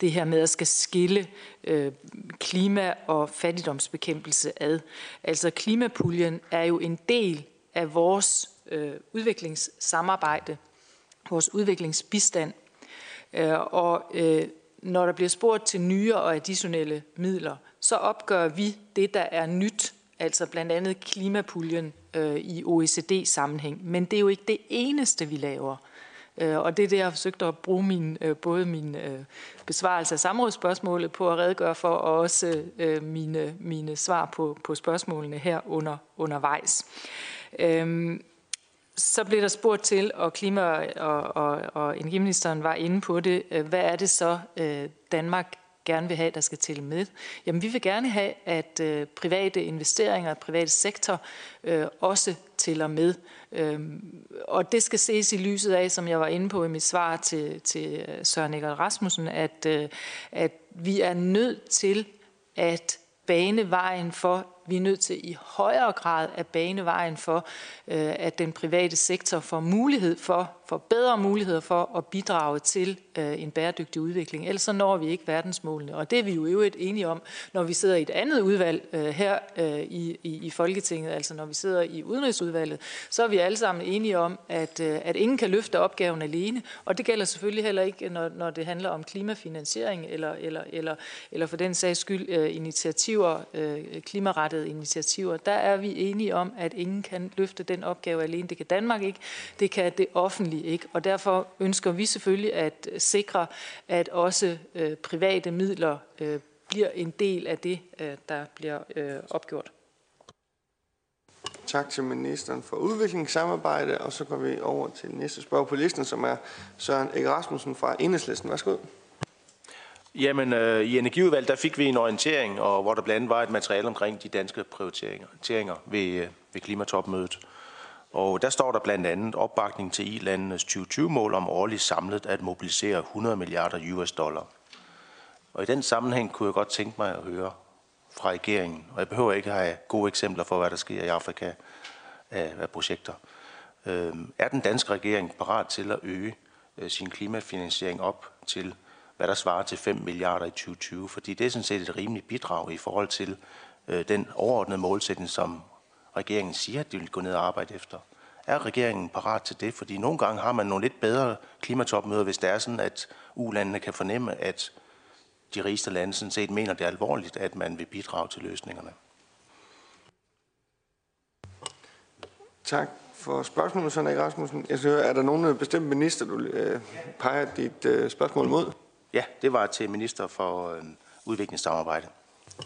det her med at skal skille øh, klima- og fattigdomsbekæmpelse ad. Altså klimapuljen er jo en del af vores øh, udviklingssamarbejde, vores udviklingsbistand. Øh, og øh, når der bliver spurgt til nye og additionelle midler, så opgør vi det, der er nyt altså blandt andet klimapuljen øh, i OECD-sammenhæng. Men det er jo ikke det eneste, vi laver. Øh, og det er det, jeg har forsøgt at bruge min, øh, både min øh, besvarelse af samrådsspørgsmålet på at redegøre for, og også øh, mine, mine svar på, på spørgsmålene her under, undervejs. Øh, så blev der spurgt til, og klima- og, og, og energiministeren var inde på det, øh, hvad er det så, øh, Danmark gerne vil have, der skal tælle med? Jamen, vi vil gerne have, at øh, private investeringer, private sektor øh, også tæller med. Øhm, og det skal ses i lyset af, som jeg var inde på i mit svar til, til øh, Søren Egger Rasmussen, at, øh, at vi er nødt til at bane vejen for vi er nødt til i højere grad at bane vejen for, øh, at den private sektor får mulighed for, får bedre muligheder for at bidrage til øh, en bæredygtig udvikling. Ellers så når vi ikke verdensmålene. Og det er vi jo øvrigt enige om, når vi sidder i et andet udvalg øh, her øh, i, i, i Folketinget, altså når vi sidder i Udenrigsudvalget, så er vi alle sammen enige om, at, øh, at ingen kan løfte opgaven alene. Og det gælder selvfølgelig heller ikke, når, når det handler om klimafinansiering eller, eller, eller, eller for den sags skyld øh, initiativer, klimarettede initiativer. Der er vi enige om, at ingen kan løfte den opgave alene. Det kan Danmark ikke, det kan det offentlige ikke. Og derfor ønsker vi selvfølgelig at sikre, at også øh, private midler øh, bliver en del af det, øh, der bliver øh, opgjort. Tak til ministeren for udviklingssamarbejde, og så går vi over til næste spørg på listen, som er Søren Egge Rasmussen fra Enhedslisten. Værsgo. Jamen, øh, i Energiudvalget, der fik vi en orientering, og hvor der blandt andet var et materiale omkring de danske prioriteringer ved, øh, ved klimatopmødet. Og der står der blandt andet opbakning til I-landenes 2020-mål om årligt samlet at mobilisere 100 milliarder US dollar. Og i den sammenhæng kunne jeg godt tænke mig at høre fra regeringen, og jeg behøver ikke have gode eksempler for, hvad der sker i Afrika af, af projekter. Øh, er den danske regering parat til at øge øh, sin klimafinansiering op til hvad der svarer til 5 milliarder i 2020, fordi det er sådan set et rimeligt bidrag i forhold til øh, den overordnede målsætning, som regeringen siger, at de vil gå ned og arbejde efter. Er regeringen parat til det? Fordi nogle gange har man nogle lidt bedre klimatopmøder, hvis det er sådan, at ulandene kan fornemme, at de rigeste lande sådan set mener, det er alvorligt, at man vil bidrage til løsningerne. Tak for spørgsmålet, Søren Rasmussen. Jeg synes, er der nogen bestemt minister, du øh, peger dit øh, spørgsmål mod? Ja, det var til minister for øh, udviklingssamarbejde.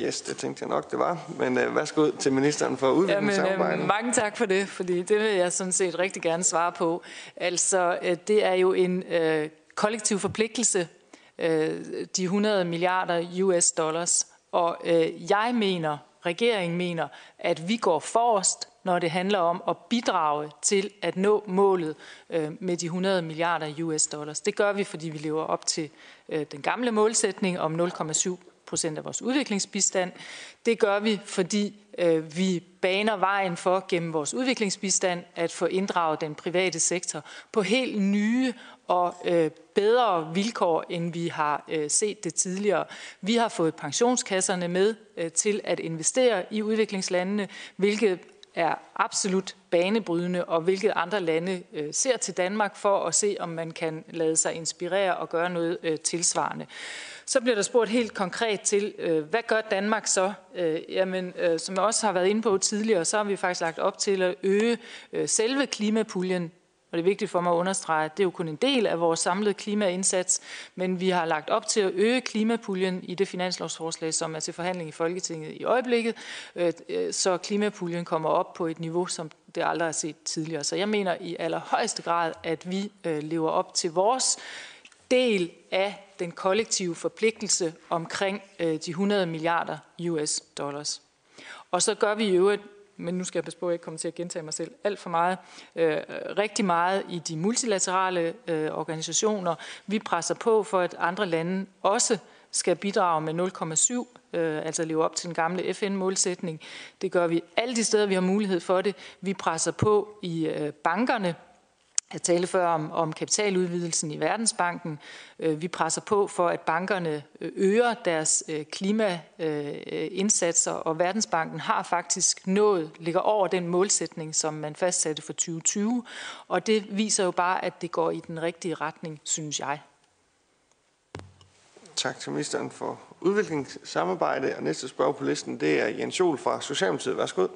Yes, det tænkte jeg nok, det var. Men øh, værsgo til ministeren for udviklingssamarbejde. Jamen, øh, mange tak for det, fordi det vil jeg sådan set rigtig gerne svare på. Altså, øh, det er jo en øh, kollektiv forpligtelse, øh, de 100 milliarder US dollars. Og øh, jeg mener, regeringen mener, at vi går forrest når det handler om at bidrage til at nå målet øh, med de 100 milliarder US dollars. Det gør vi, fordi vi lever op til øh, den gamle målsætning om 0,7 procent af vores udviklingsbistand. Det gør vi, fordi øh, vi baner vejen for gennem vores udviklingsbistand at få inddraget den private sektor på helt nye og øh, bedre vilkår, end vi har øh, set det tidligere. Vi har fået pensionskasserne med øh, til at investere i udviklingslandene, hvilket er absolut banebrydende, og hvilket andre lande øh, ser til Danmark for at se, om man kan lade sig inspirere og gøre noget øh, tilsvarende. Så bliver der spurgt helt konkret til, øh, hvad gør Danmark så? Øh, jamen, øh, som jeg også har været inde på tidligere, så har vi faktisk lagt op til at øge øh, selve klimapuljen og det er vigtigt for mig at understrege, at det er jo kun en del af vores samlede klimaindsats, men vi har lagt op til at øge klimapuljen i det finanslovsforslag, som er til forhandling i Folketinget i øjeblikket, øh, øh, så klimapuljen kommer op på et niveau, som det aldrig har set tidligere. Så jeg mener i allerhøjeste grad, at vi øh, lever op til vores del af den kollektive forpligtelse omkring de 100 milliarder US dollars. Og så gør vi i øvrigt men nu skal jeg passe på, at jeg ikke kommer til at gentage mig selv alt for meget, øh, rigtig meget i de multilaterale øh, organisationer. Vi presser på for, at andre lande også skal bidrage med 0,7, øh, altså leve op til den gamle FN-målsætning. Det gør vi alle de steder, vi har mulighed for det. Vi presser på i øh, bankerne, jeg talte før om, om kapitaludvidelsen i Verdensbanken. Øh, vi presser på for, at bankerne øh, øger deres øh, klimaindsatser, og Verdensbanken har faktisk nået, ligger over den målsætning, som man fastsatte for 2020. Og det viser jo bare, at det går i den rigtige retning, synes jeg. Tak til ministeren for udviklingssamarbejde. Og næste spørg på listen, det er Jens Jol fra Socialdemokratiet. Værsgo.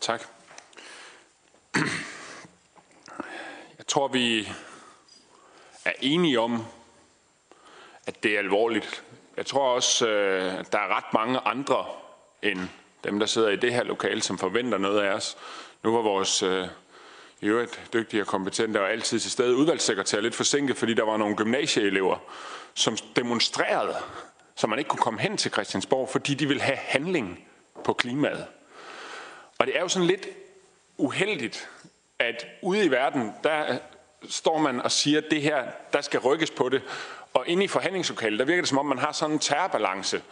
Tak. Jeg tror, vi er enige om, at det er alvorligt. Jeg tror også, at der er ret mange andre end dem, der sidder i det her lokale, som forventer noget af os. Nu var vores øh, i øvrigt dygtige og kompetente og altid til stede udvalgssekretær lidt forsinket, fordi der var nogle gymnasieelever, som demonstrerede, så man ikke kunne komme hen til Christiansborg, fordi de ville have handling på klimaet. Og det er jo sådan lidt uheldigt, at ude i verden, der står man og siger, at det her, der skal rykkes på det. Og inde i forhandlingslokalet, der virker det som om, man har sådan en terrorbalance.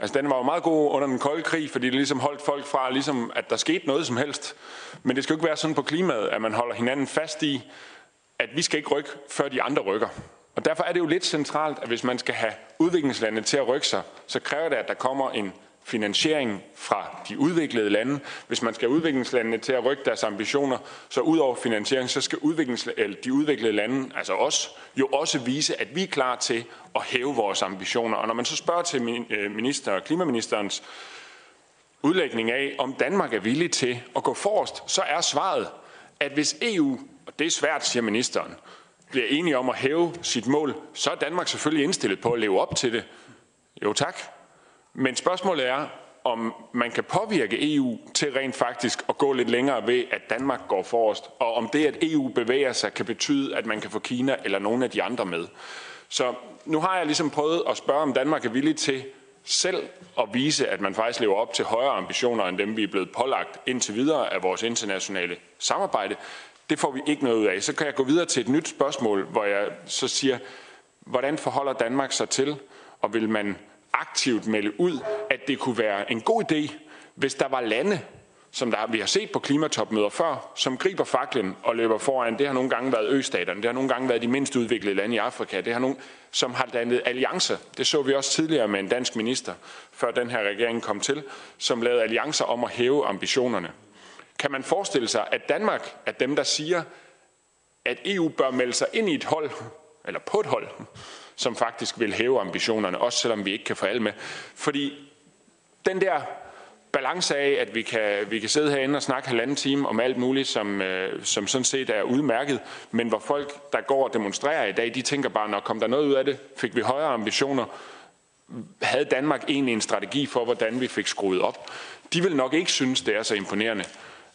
Altså den var jo meget god under den kolde krig, fordi det ligesom holdt folk fra, ligesom, at der skete noget som helst. Men det skal jo ikke være sådan på klimaet, at man holder hinanden fast i, at vi skal ikke rykke, før de andre rykker. Og derfor er det jo lidt centralt, at hvis man skal have udviklingslande til at rykke sig, så kræver det, at der kommer en finansiering fra de udviklede lande. Hvis man skal udviklingslandene til at rykke deres ambitioner, så ud over finansiering, så skal de udviklede lande, altså os, jo også vise, at vi er klar til at hæve vores ambitioner. Og når man så spørger til minister øh, minister, klimaministerens udlægning af, om Danmark er villig til at gå forrest, så er svaret, at hvis EU, og det er svært, siger ministeren, bliver enige om at hæve sit mål, så er Danmark selvfølgelig indstillet på at leve op til det. Jo tak. Men spørgsmålet er, om man kan påvirke EU til rent faktisk at gå lidt længere ved, at Danmark går forrest, og om det, at EU bevæger sig, kan betyde, at man kan få Kina eller nogle af de andre med. Så nu har jeg ligesom prøvet at spørge, om Danmark er villig til selv at vise, at man faktisk lever op til højere ambitioner, end dem vi er blevet pålagt indtil videre af vores internationale samarbejde. Det får vi ikke noget ud af. Så kan jeg gå videre til et nyt spørgsmål, hvor jeg så siger, hvordan forholder Danmark sig til, og vil man aktivt melde ud, at det kunne være en god idé, hvis der var lande, som der, vi har set på klimatopmøder før, som griber faklen og løber foran. Det har nogle gange været østaterne, det har nogle gange været de mindst udviklede lande i Afrika, det har nogle, som har dannet alliancer. Det så vi også tidligere med en dansk minister, før den her regering kom til, som lavede alliancer om at hæve ambitionerne. Kan man forestille sig, at Danmark er dem, der siger, at EU bør melde sig ind i et hold, eller på et hold, som faktisk vil hæve ambitionerne, også selvom vi ikke kan få alle med. Fordi den der balance af, at vi kan, vi kan sidde herinde og snakke halvanden time om alt muligt, som, øh, som sådan set er udmærket, men hvor folk, der går og demonstrerer i dag, de tænker bare, når kom der noget ud af det, fik vi højere ambitioner, havde Danmark egentlig en strategi for, hvordan vi fik skruet op. De vil nok ikke synes, det er så imponerende,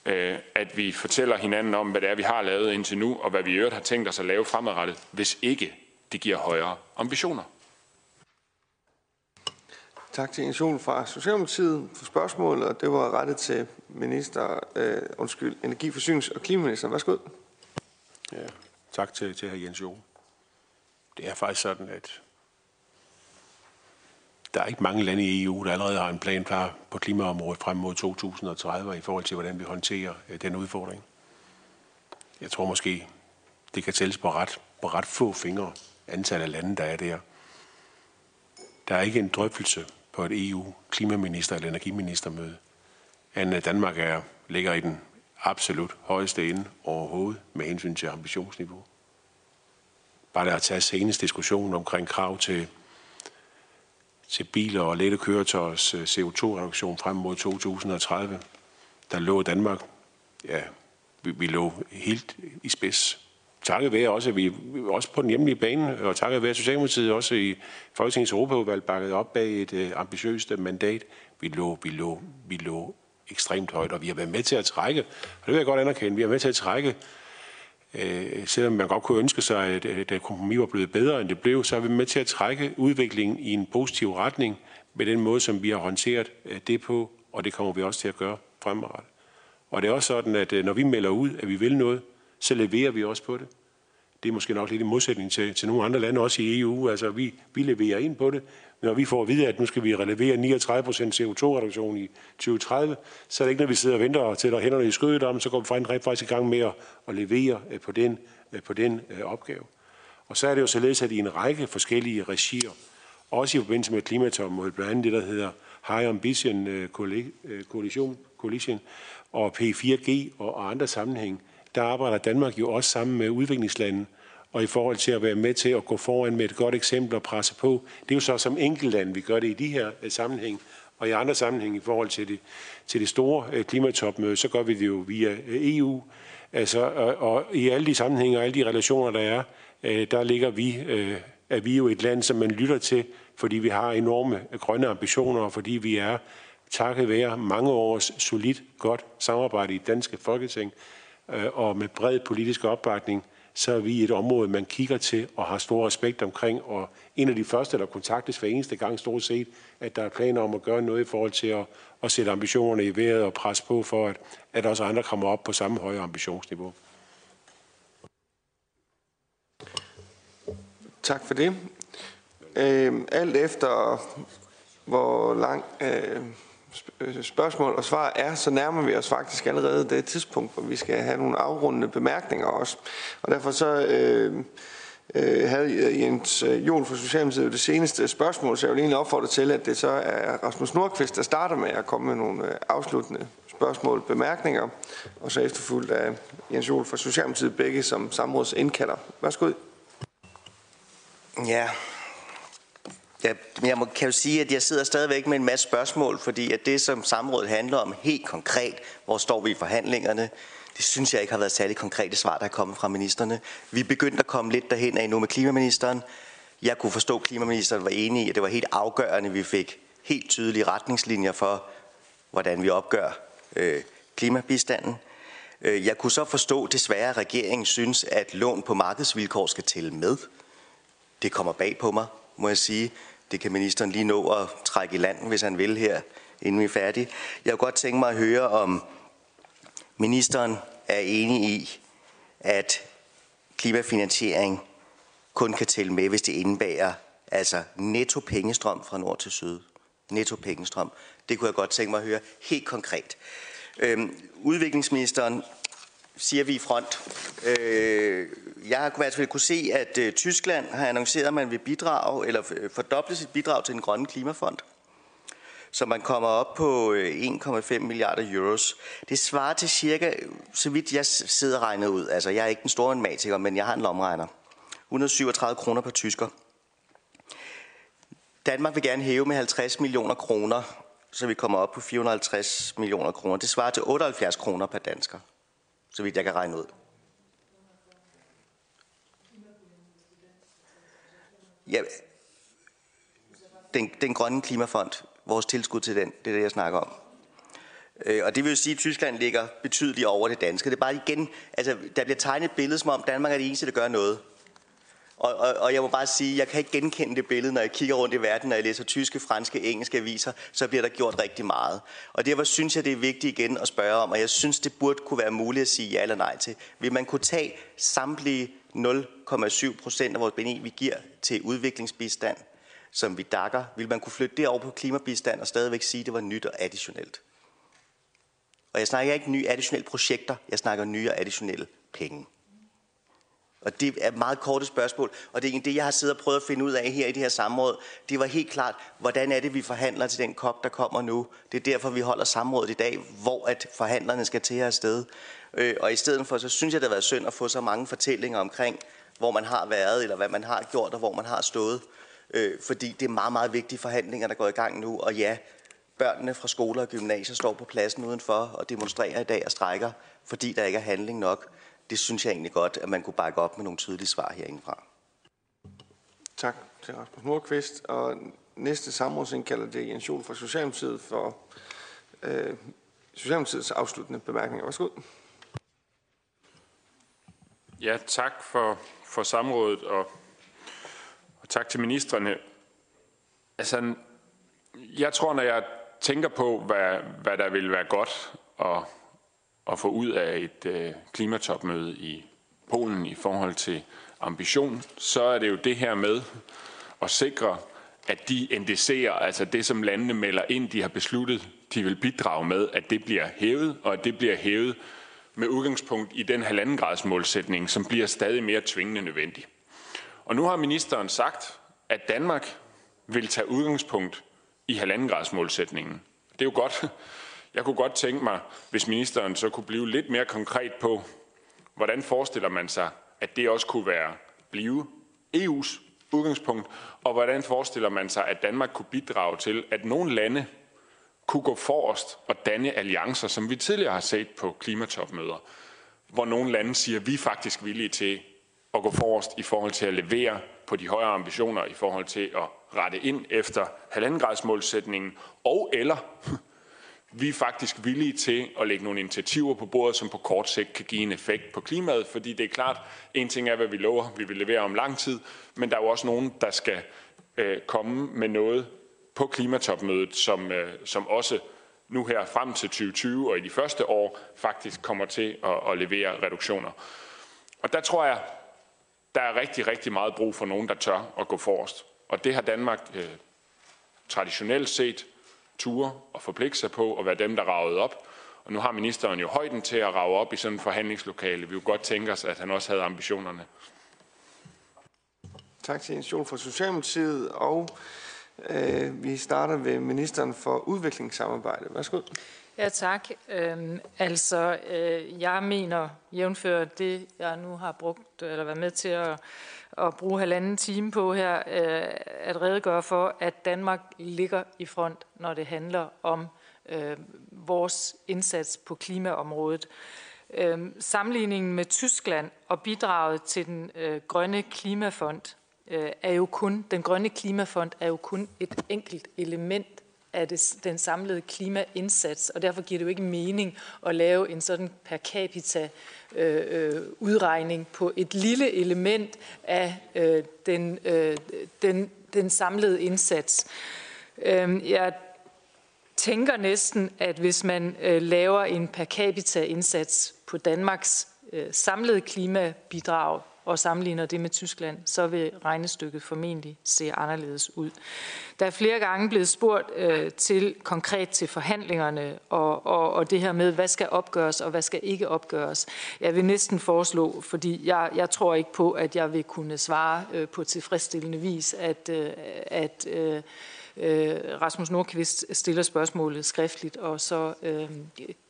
øh, at vi fortæller hinanden om, hvad det er, vi har lavet indtil nu, og hvad vi i øvrigt har tænkt os at lave fremadrettet, hvis ikke det giver højere ambitioner. Tak til Jens fra Socialdemokratiet for spørgsmålet, og det var rettet til minister, øh, undskyld, energi, forsynings- og klimaministeren. Værsgo. Ja, tak til, til hr. Jens Jol. Det er faktisk sådan, at der er ikke mange lande i EU, der allerede har en plan klar på klimaområdet frem mod 2030 i forhold til, hvordan vi håndterer øh, den udfordring. Jeg tror måske, det kan tælles på ret, på ret få fingre, antal af lande, der er der. Der er ikke en drøftelse på et EU-klimaminister- eller energiministermøde, end at Danmark er, ligger i den absolut højeste ende overhovedet med hensyn til ambitionsniveau. Bare der at tage senest diskussion omkring krav til, til biler og lette køretøjers øh, CO2-reduktion frem mod 2030. Der lå Danmark, ja, vi, vi lå helt i spids takket være også, at vi også på den hjemlige bane, og takket være Socialdemokratiet også i Folketingets Europaudvalg bakket op bag et øh, ambitiøst øh, mandat. Vi lå, vi, lå, vi lå ekstremt højt, og vi har været med til at trække, og det vil jeg godt anerkende, vi har været med til at trække, øh, selvom man godt kunne ønske sig, at, øh, at kompromis var blevet bedre, end det blev, så er vi med til at trække udviklingen i en positiv retning med den måde, som vi har håndteret øh, det på, og det kommer vi også til at gøre fremadrettet. Og det er også sådan, at når vi melder ud, at vi vil noget, så leverer vi også på det. Det er måske nok lidt i modsætning til, til nogle andre lande, også i EU. Altså, vi, vi leverer ind på det. Når vi får at vide, at nu skal vi levere 39 procent CO2-reduktion i 2030, så er det ikke, når vi sidder og venter til, tæller hænderne i skødet om, så går vi rent faktisk i gang med at, at levere øh, på den, øh, på den øh, opgave. Og så er det jo således, at i en række forskellige regier, også i forbindelse med klimatopmødet, blandt andet det, der hedder High Ambition Coalition, Coalition og P4G og andre sammenhæng, der arbejder Danmark jo også sammen med udviklingslande, og i forhold til at være med til at gå foran med et godt eksempel og presse på. Det er jo så som enkeltland, vi gør det i de her øh, sammenhæng, og i andre sammenhæng i forhold til det, til det store øh, klimatopmøde, så gør vi det jo via øh, EU. Altså, og, og i alle de sammenhænge og alle de relationer, der er, der ligger vi, er vi jo et land, som man lytter til, fordi vi har enorme grønne ambitioner, og fordi vi er takket være mange års solidt godt samarbejde i danske folketing, Øh, og med bred politisk opbakning, så er vi et område, man kigger til og har stor respekt omkring. Og en af de første, der kontaktes hver eneste gang stort set, at der er planer om at gøre noget i forhold til at, at sætte ambitionerne i vejret og presse på for, at, at også andre kommer op på samme høje ambitionsniveau. Tak for det. Øh, alt efter hvor lang øh, spørgsmål og svar er, så nærmer vi os faktisk allerede det tidspunkt, hvor vi skal have nogle afrundende bemærkninger også. Og derfor så øh, øh, havde Jens øh, Jol fra Socialdemokratiet det seneste spørgsmål, så jeg vil egentlig opfordre til, at det så er Rasmus Nordqvist, der starter med at komme med nogle øh, afsluttende spørgsmål, bemærkninger, og så efterfulgt af Jens Jol fra Socialdemokratiet, begge som samrådsindkalder. Værsgo. Ja, Ja, jeg må, kan jo sige, at jeg sidder stadigvæk med en masse spørgsmål, fordi at det, som samrådet handler om helt konkret, hvor står vi i forhandlingerne, det synes jeg ikke har været særlig konkrete svar, der er kommet fra ministerne. Vi begyndte at komme lidt derhen af nu med klimaministeren. Jeg kunne forstå, at klimaministeren var enig i, at det var helt afgørende, at vi fik helt tydelige retningslinjer for, hvordan vi opgør øh, klimabistanden. Øh, jeg kunne så forstå, desværre, at regeringen synes, at lån på markedsvilkår skal tælle med. Det kommer bag på mig, må jeg sige. Det kan ministeren lige nå at trække i land, hvis han vil her, inden vi er færdige. Jeg kunne godt tænke mig at høre, om ministeren er enig i, at klimafinansiering kun kan tælle med, hvis det indebærer altså netto pengestrøm fra nord til syd. Netto pengestrøm. Det kunne jeg godt tænke mig at høre helt konkret. Øhm, udviklingsministeren siger vi i front. Øh, jeg har i hvert fald kunne se, at øh, Tyskland har annonceret, at man vil bidrage, eller øh, fordoble sit bidrag til den grønne klimafond. Så man kommer op på øh, 1,5 milliarder euros. Det svarer til cirka, så vidt jeg sidder regnet ud, altså jeg er ikke den store matematiker, men jeg har en lomregner. 137 kroner per tysker. Danmark vil gerne hæve med 50 millioner kroner, så vi kommer op på 450 millioner kroner. Det svarer til 78 kroner per dansker så vidt jeg kan regne ud. Ja, den, den grønne klimafond, vores tilskud til den, det er det, jeg snakker om. Øh, og det vil jo sige, at Tyskland ligger betydeligt over det danske. Det er bare igen, altså der bliver tegnet et billede, som om Danmark er det eneste, der gør noget. Og, og, og jeg må bare sige, jeg kan ikke genkende det billede, når jeg kigger rundt i verden, når jeg læser tyske, franske, engelske aviser, så bliver der gjort rigtig meget. Og derfor synes jeg, det er vigtigt igen at spørge om, og jeg synes, det burde kunne være muligt at sige ja eller nej til. Vil man kunne tage samtlige 0,7 procent af vores BNI, vi giver til udviklingsbistand, som vi dakker, vil man kunne flytte det over på klimabistand og stadigvæk sige, at det var nyt og additionelt? Og jeg snakker ikke nye additionelle projekter, jeg snakker nye og additionelle penge. Og det er et meget korte spørgsmål, og det er det, jeg har siddet og prøvet at finde ud af her i det her samråd. Det var helt klart, hvordan er det, vi forhandler til den kop, der kommer nu. Det er derfor, vi holder samrådet i dag, hvor at forhandlerne skal til her sted. Øh, og i stedet for, så synes jeg, det har været synd at få så mange fortællinger omkring, hvor man har været, eller hvad man har gjort, og hvor man har stået. Øh, fordi det er meget, meget vigtige forhandlinger, der går i gang nu. Og ja, børnene fra skoler og gymnasier står på pladsen udenfor og demonstrerer i dag og strækker, fordi der ikke er handling nok det synes jeg egentlig godt, at man kunne bakke op med nogle tydelige svar herindefra. Tak til Rasmus Nordqvist. Og næste samrådsindkalder det Jens Jol fra Socialdemokratiet for øh, Socialdemokratiets afsluttende bemærkninger. Værsgo. Ja, tak for, for samrådet, og, og tak til ministerne. Altså, jeg tror, når jeg tænker på, hvad, hvad der vil være godt og at få ud af et øh, klimatopmøde i Polen i forhold til ambition, så er det jo det her med at sikre, at de NDC'er, altså det som landene melder ind, de har besluttet, de vil bidrage med, at det bliver hævet, og at det bliver hævet med udgangspunkt i den halvanden grads målsætning, som bliver stadig mere tvingende nødvendig. Og nu har ministeren sagt, at Danmark vil tage udgangspunkt i halvanden grads målsætningen. Det er jo godt, jeg kunne godt tænke mig, hvis ministeren så kunne blive lidt mere konkret på, hvordan forestiller man sig, at det også kunne være blive EU's udgangspunkt, og hvordan forestiller man sig, at Danmark kunne bidrage til, at nogle lande kunne gå forrest og danne alliancer, som vi tidligere har set på klimatopmøder, hvor nogle lande siger, at vi er faktisk villige til at gå forrest i forhold til at levere på de højere ambitioner, i forhold til at rette ind efter halvandengradsmålsætningen, og eller vi er faktisk villige til at lægge nogle initiativer på bordet, som på kort sigt kan give en effekt på klimaet, fordi det er klart, en ting er, hvad vi lover, vi vil levere om lang tid, men der er jo også nogen, der skal øh, komme med noget på klimatopmødet, som, øh, som også nu her frem til 2020 og i de første år faktisk kommer til at, at levere reduktioner. Og der tror jeg, der er rigtig, rigtig meget brug for nogen, der tør at gå forrest. Og det har Danmark øh, traditionelt set ture og forpligte sig på at være dem, der ravede op. Og nu har ministeren jo højden til at rave op i sådan en forhandlingslokale. Vi kunne godt tænke os, at han også havde ambitionerne. Tak til Jens Jol fra Socialdemokratiet, og øh, vi starter ved ministeren for udviklingssamarbejde. Værsgo. Ja, tak. Øhm, altså, øh, jeg mener, jævnfør det, jeg nu har brugt, eller været med til at, at bruge halvanden time på her, øh, at redegøre for, at Danmark ligger i front, når det handler om øh, vores indsats på klimaområdet. Øh, sammenligningen med Tyskland og bidraget til den øh, grønne klimafond øh, er jo kun, den grønne klimafond er jo kun et enkelt element af det, den samlede klimaindsats, og derfor giver det jo ikke mening at lave en sådan per capita Øh, øh, udregning på et lille element af øh, den, øh, den, den samlede indsats. Øh, jeg tænker næsten, at hvis man øh, laver en per capita indsats på Danmarks øh, samlede klimabidrag og sammenligner det med Tyskland, så vil regnestykket formentlig se anderledes ud. Der er flere gange blevet spurgt øh, til konkret til forhandlingerne og, og, og det her med, hvad skal opgøres og hvad skal ikke opgøres. Jeg vil næsten foreslå, fordi jeg, jeg tror ikke på, at jeg vil kunne svare øh, på tilfredsstillende vis, at, øh, at øh, øh, Rasmus Nordqvist stiller spørgsmålet skriftligt, og så øh,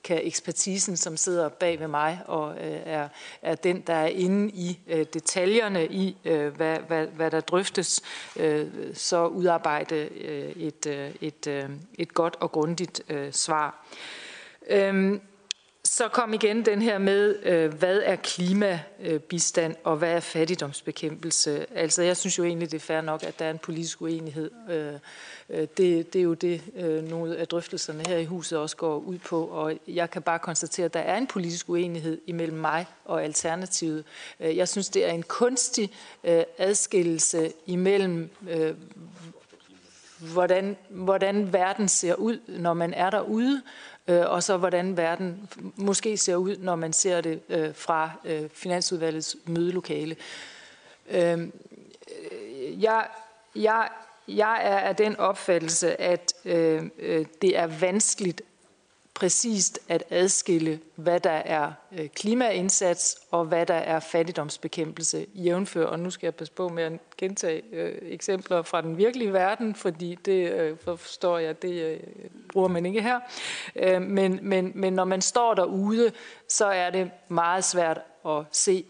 kan ekspertisen, som sidder bag ved mig og øh, er, er den, der er inde i øh, detaljerne i, øh, hvad, hvad, hvad der drøftes, øh, så udarbejde øh, et, øh, et, øh, et godt og grundigt øh, svar. Øh, så kom igen den her med, øh, hvad er klimabistand og hvad er fattigdomsbekæmpelse? Altså jeg synes jo egentlig, det er fair nok, at der er en politisk uenighed. Øh, øh, det, det er jo det, øh, nogle af drøftelserne her i huset også går ud på, og jeg kan bare konstatere, at der er en politisk uenighed imellem mig og Alternativet. Øh, jeg synes, det er en kunstig øh, adskillelse imellem, øh, hvordan, hvordan verden ser ud, når man er derude, øh, og så hvordan verden måske ser ud, når man ser det øh, fra øh, Finansudvalgets mødelokale. Øhm, øh, jeg, jeg, jeg er af den opfattelse, at øh, øh det er vanskeligt præcist at adskille, hvad der er øh, klimaindsats og hvad der er fattigdomsbekæmpelse jævnfør. Og nu skal jeg passe på med at gentage øh, eksempler fra den virkelige verden, fordi det øh, forstår jeg, det øh, bruger man ikke her. Øh, men, men, men når man står derude, så er det meget svært at se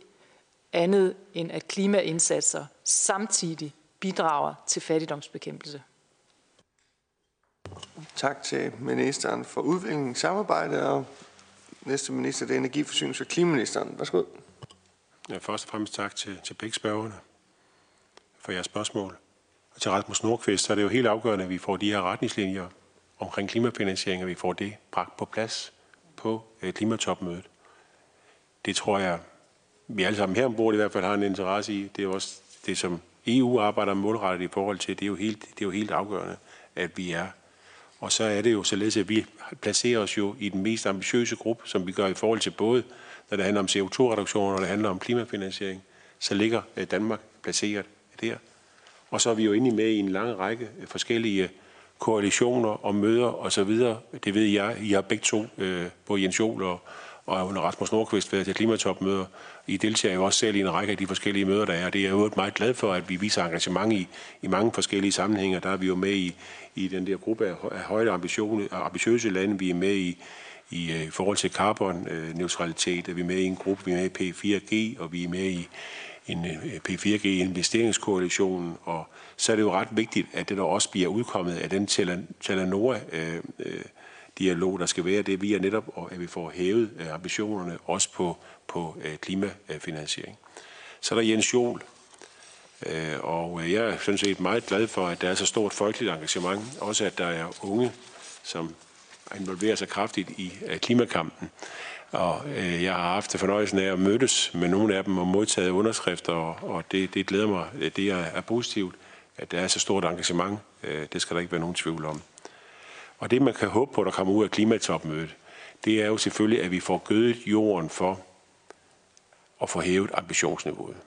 andet end at klimaindsatser samtidig bidrager til fattigdomsbekæmpelse. Tak til ministeren for udvikling samarbejde, og næste minister det er Energi-, Forsynings- og Klimaministeren. Værsgo. Ja, først og fremmest tak til, til begge spørgerne for jeres spørgsmål. Og til Rasmus Nordqvist, så er det jo helt afgørende, at vi får de her retningslinjer omkring klimafinansiering, og vi får det bragt på plads på øh, klimatopmødet. Det tror jeg, vi alle sammen her ombord i hvert fald har en interesse i. Det er også det, som EU arbejder målrettet i forhold til. Det er jo helt, det er jo helt afgørende, at vi er og så er det jo således, at vi placerer os jo i den mest ambitiøse gruppe, som vi gør i forhold til både, når det handler om CO2-reduktioner og når det handler om klimafinansiering, så ligger øh, Danmark placeret der. Og så er vi jo inde med i en lang række øh, forskellige øh, koalitioner og møder osv. Det ved jeg, I har begge to, både Jens Jol og, og under Rasmus Nordqvist været til klimatopmøder. I deltager jo også selv i en række af de forskellige møder, der er. Det er jeg jo meget glad for, at vi viser engagement i, i mange forskellige sammenhænge. Der er vi jo med i, i den der gruppe af, højt ambitiøse lande. Vi er med i, i, øh, i forhold til carbon-neutralitet. Øh, er vi med i en gruppe, vi er med i P4G, og vi er med i en øh, P4G investeringskoalition, og så er det jo ret vigtigt, at det der også bliver udkommet af den Telenor øh, øh, dialog, der skal være, det vi er netop, at vi får hævet øh, ambitionerne også på, på øh, klimafinansiering. Så er der Jens Jol, øh, og jeg er sådan set meget glad for, at der er så stort folkeligt engagement, også at der er unge, som involverer sig kraftigt i klimakampen. Og øh, jeg har haft fornøjelsen af at mødes med nogle af dem og modtaget underskrifter, og, og det, det glæder mig. Det er, er positivt, at der er så stort engagement. Øh, det skal der ikke være nogen tvivl om. Og det, man kan håbe på, der kommer ud af klimatopmødet, det er jo selvfølgelig, at vi får gødet jorden for at få hævet ambitionsniveauet.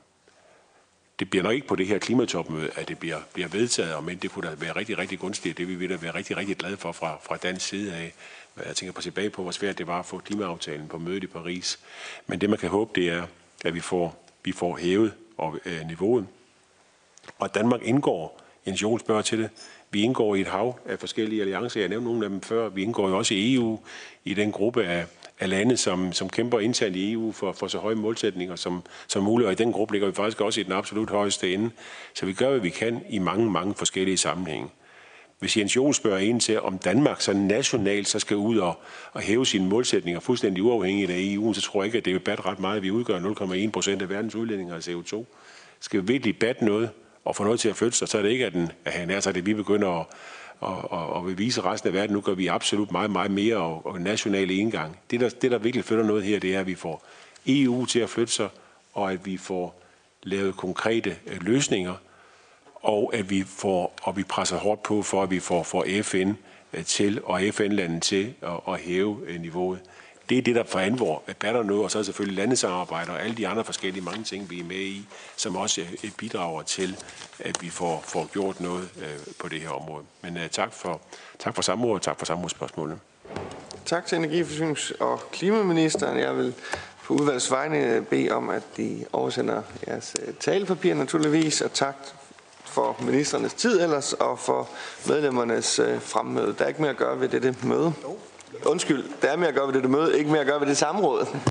Det bliver nok ikke på det her klimatopmøde, at det bliver, bliver vedtaget, men det kunne da være rigtig, rigtig gunstigt. Det vil vi da være rigtig, rigtig glade for fra, fra dansk side af. Jeg tænker på tilbage på, hvor svært det var at få klimaaftalen på mødet i Paris. Men det, man kan håbe, det er, at vi får, vi får hævet og, øh, niveauet. Og Danmark indgår, Jens Jol spørger til det, vi indgår i et hav af forskellige alliancer. Jeg nævnte nogle af dem før. Vi indgår jo også i EU, i den gruppe af, af lande, som, som kæmper internt i EU for, for så høje målsætninger som, som muligt. Og i den gruppe ligger vi faktisk også i den absolut højeste ende. Så vi gør, hvad vi kan i mange, mange forskellige sammenhænge. Hvis Jens Jol spørger en til, om Danmark så nationalt så skal ud og, og hæve sine målsætninger fuldstændig uafhængigt af EU, så tror jeg ikke, at det vil batte ret meget. Vi udgør 0,1 procent af verdens udledninger af CO2. Skal vi virkelig batte noget og få noget til at flytte sig, så er det ikke, at, den, at han er sagt, at vi begynder at, og, og, og vil vise resten af verden, nu gør vi absolut meget, meget mere og, og national engang. Det der, det, der virkelig flytter noget her, det er, at vi får EU til at flytte sig, og at vi får lavet konkrete øh, løsninger, og at vi får, og vi presser hårdt på for, at vi får, får FN øh, til, og FN-landet til at, at hæve øh, niveauet. Det er det, der for alvor batter noget, og så er selvfølgelig landesamarbejder og alle de andre forskellige mange ting, vi er med i, som også bidrager til, at vi får, får gjort noget på det her område. Men uh, tak for, tak for samrådet, tak for samrådsspørgsmålene. Tak til Energiforsynings- og Klimaministeren. Jeg vil på udvalgsvejene bede om, at de oversender jeres talepapir naturligvis, og tak for ministernes tid ellers, og for medlemmernes øh, fremmøde. Der er ikke mere at gøre ved dette møde. Undskyld, der er mere at gøre ved dette møde, ikke mere at gøre ved det samråd.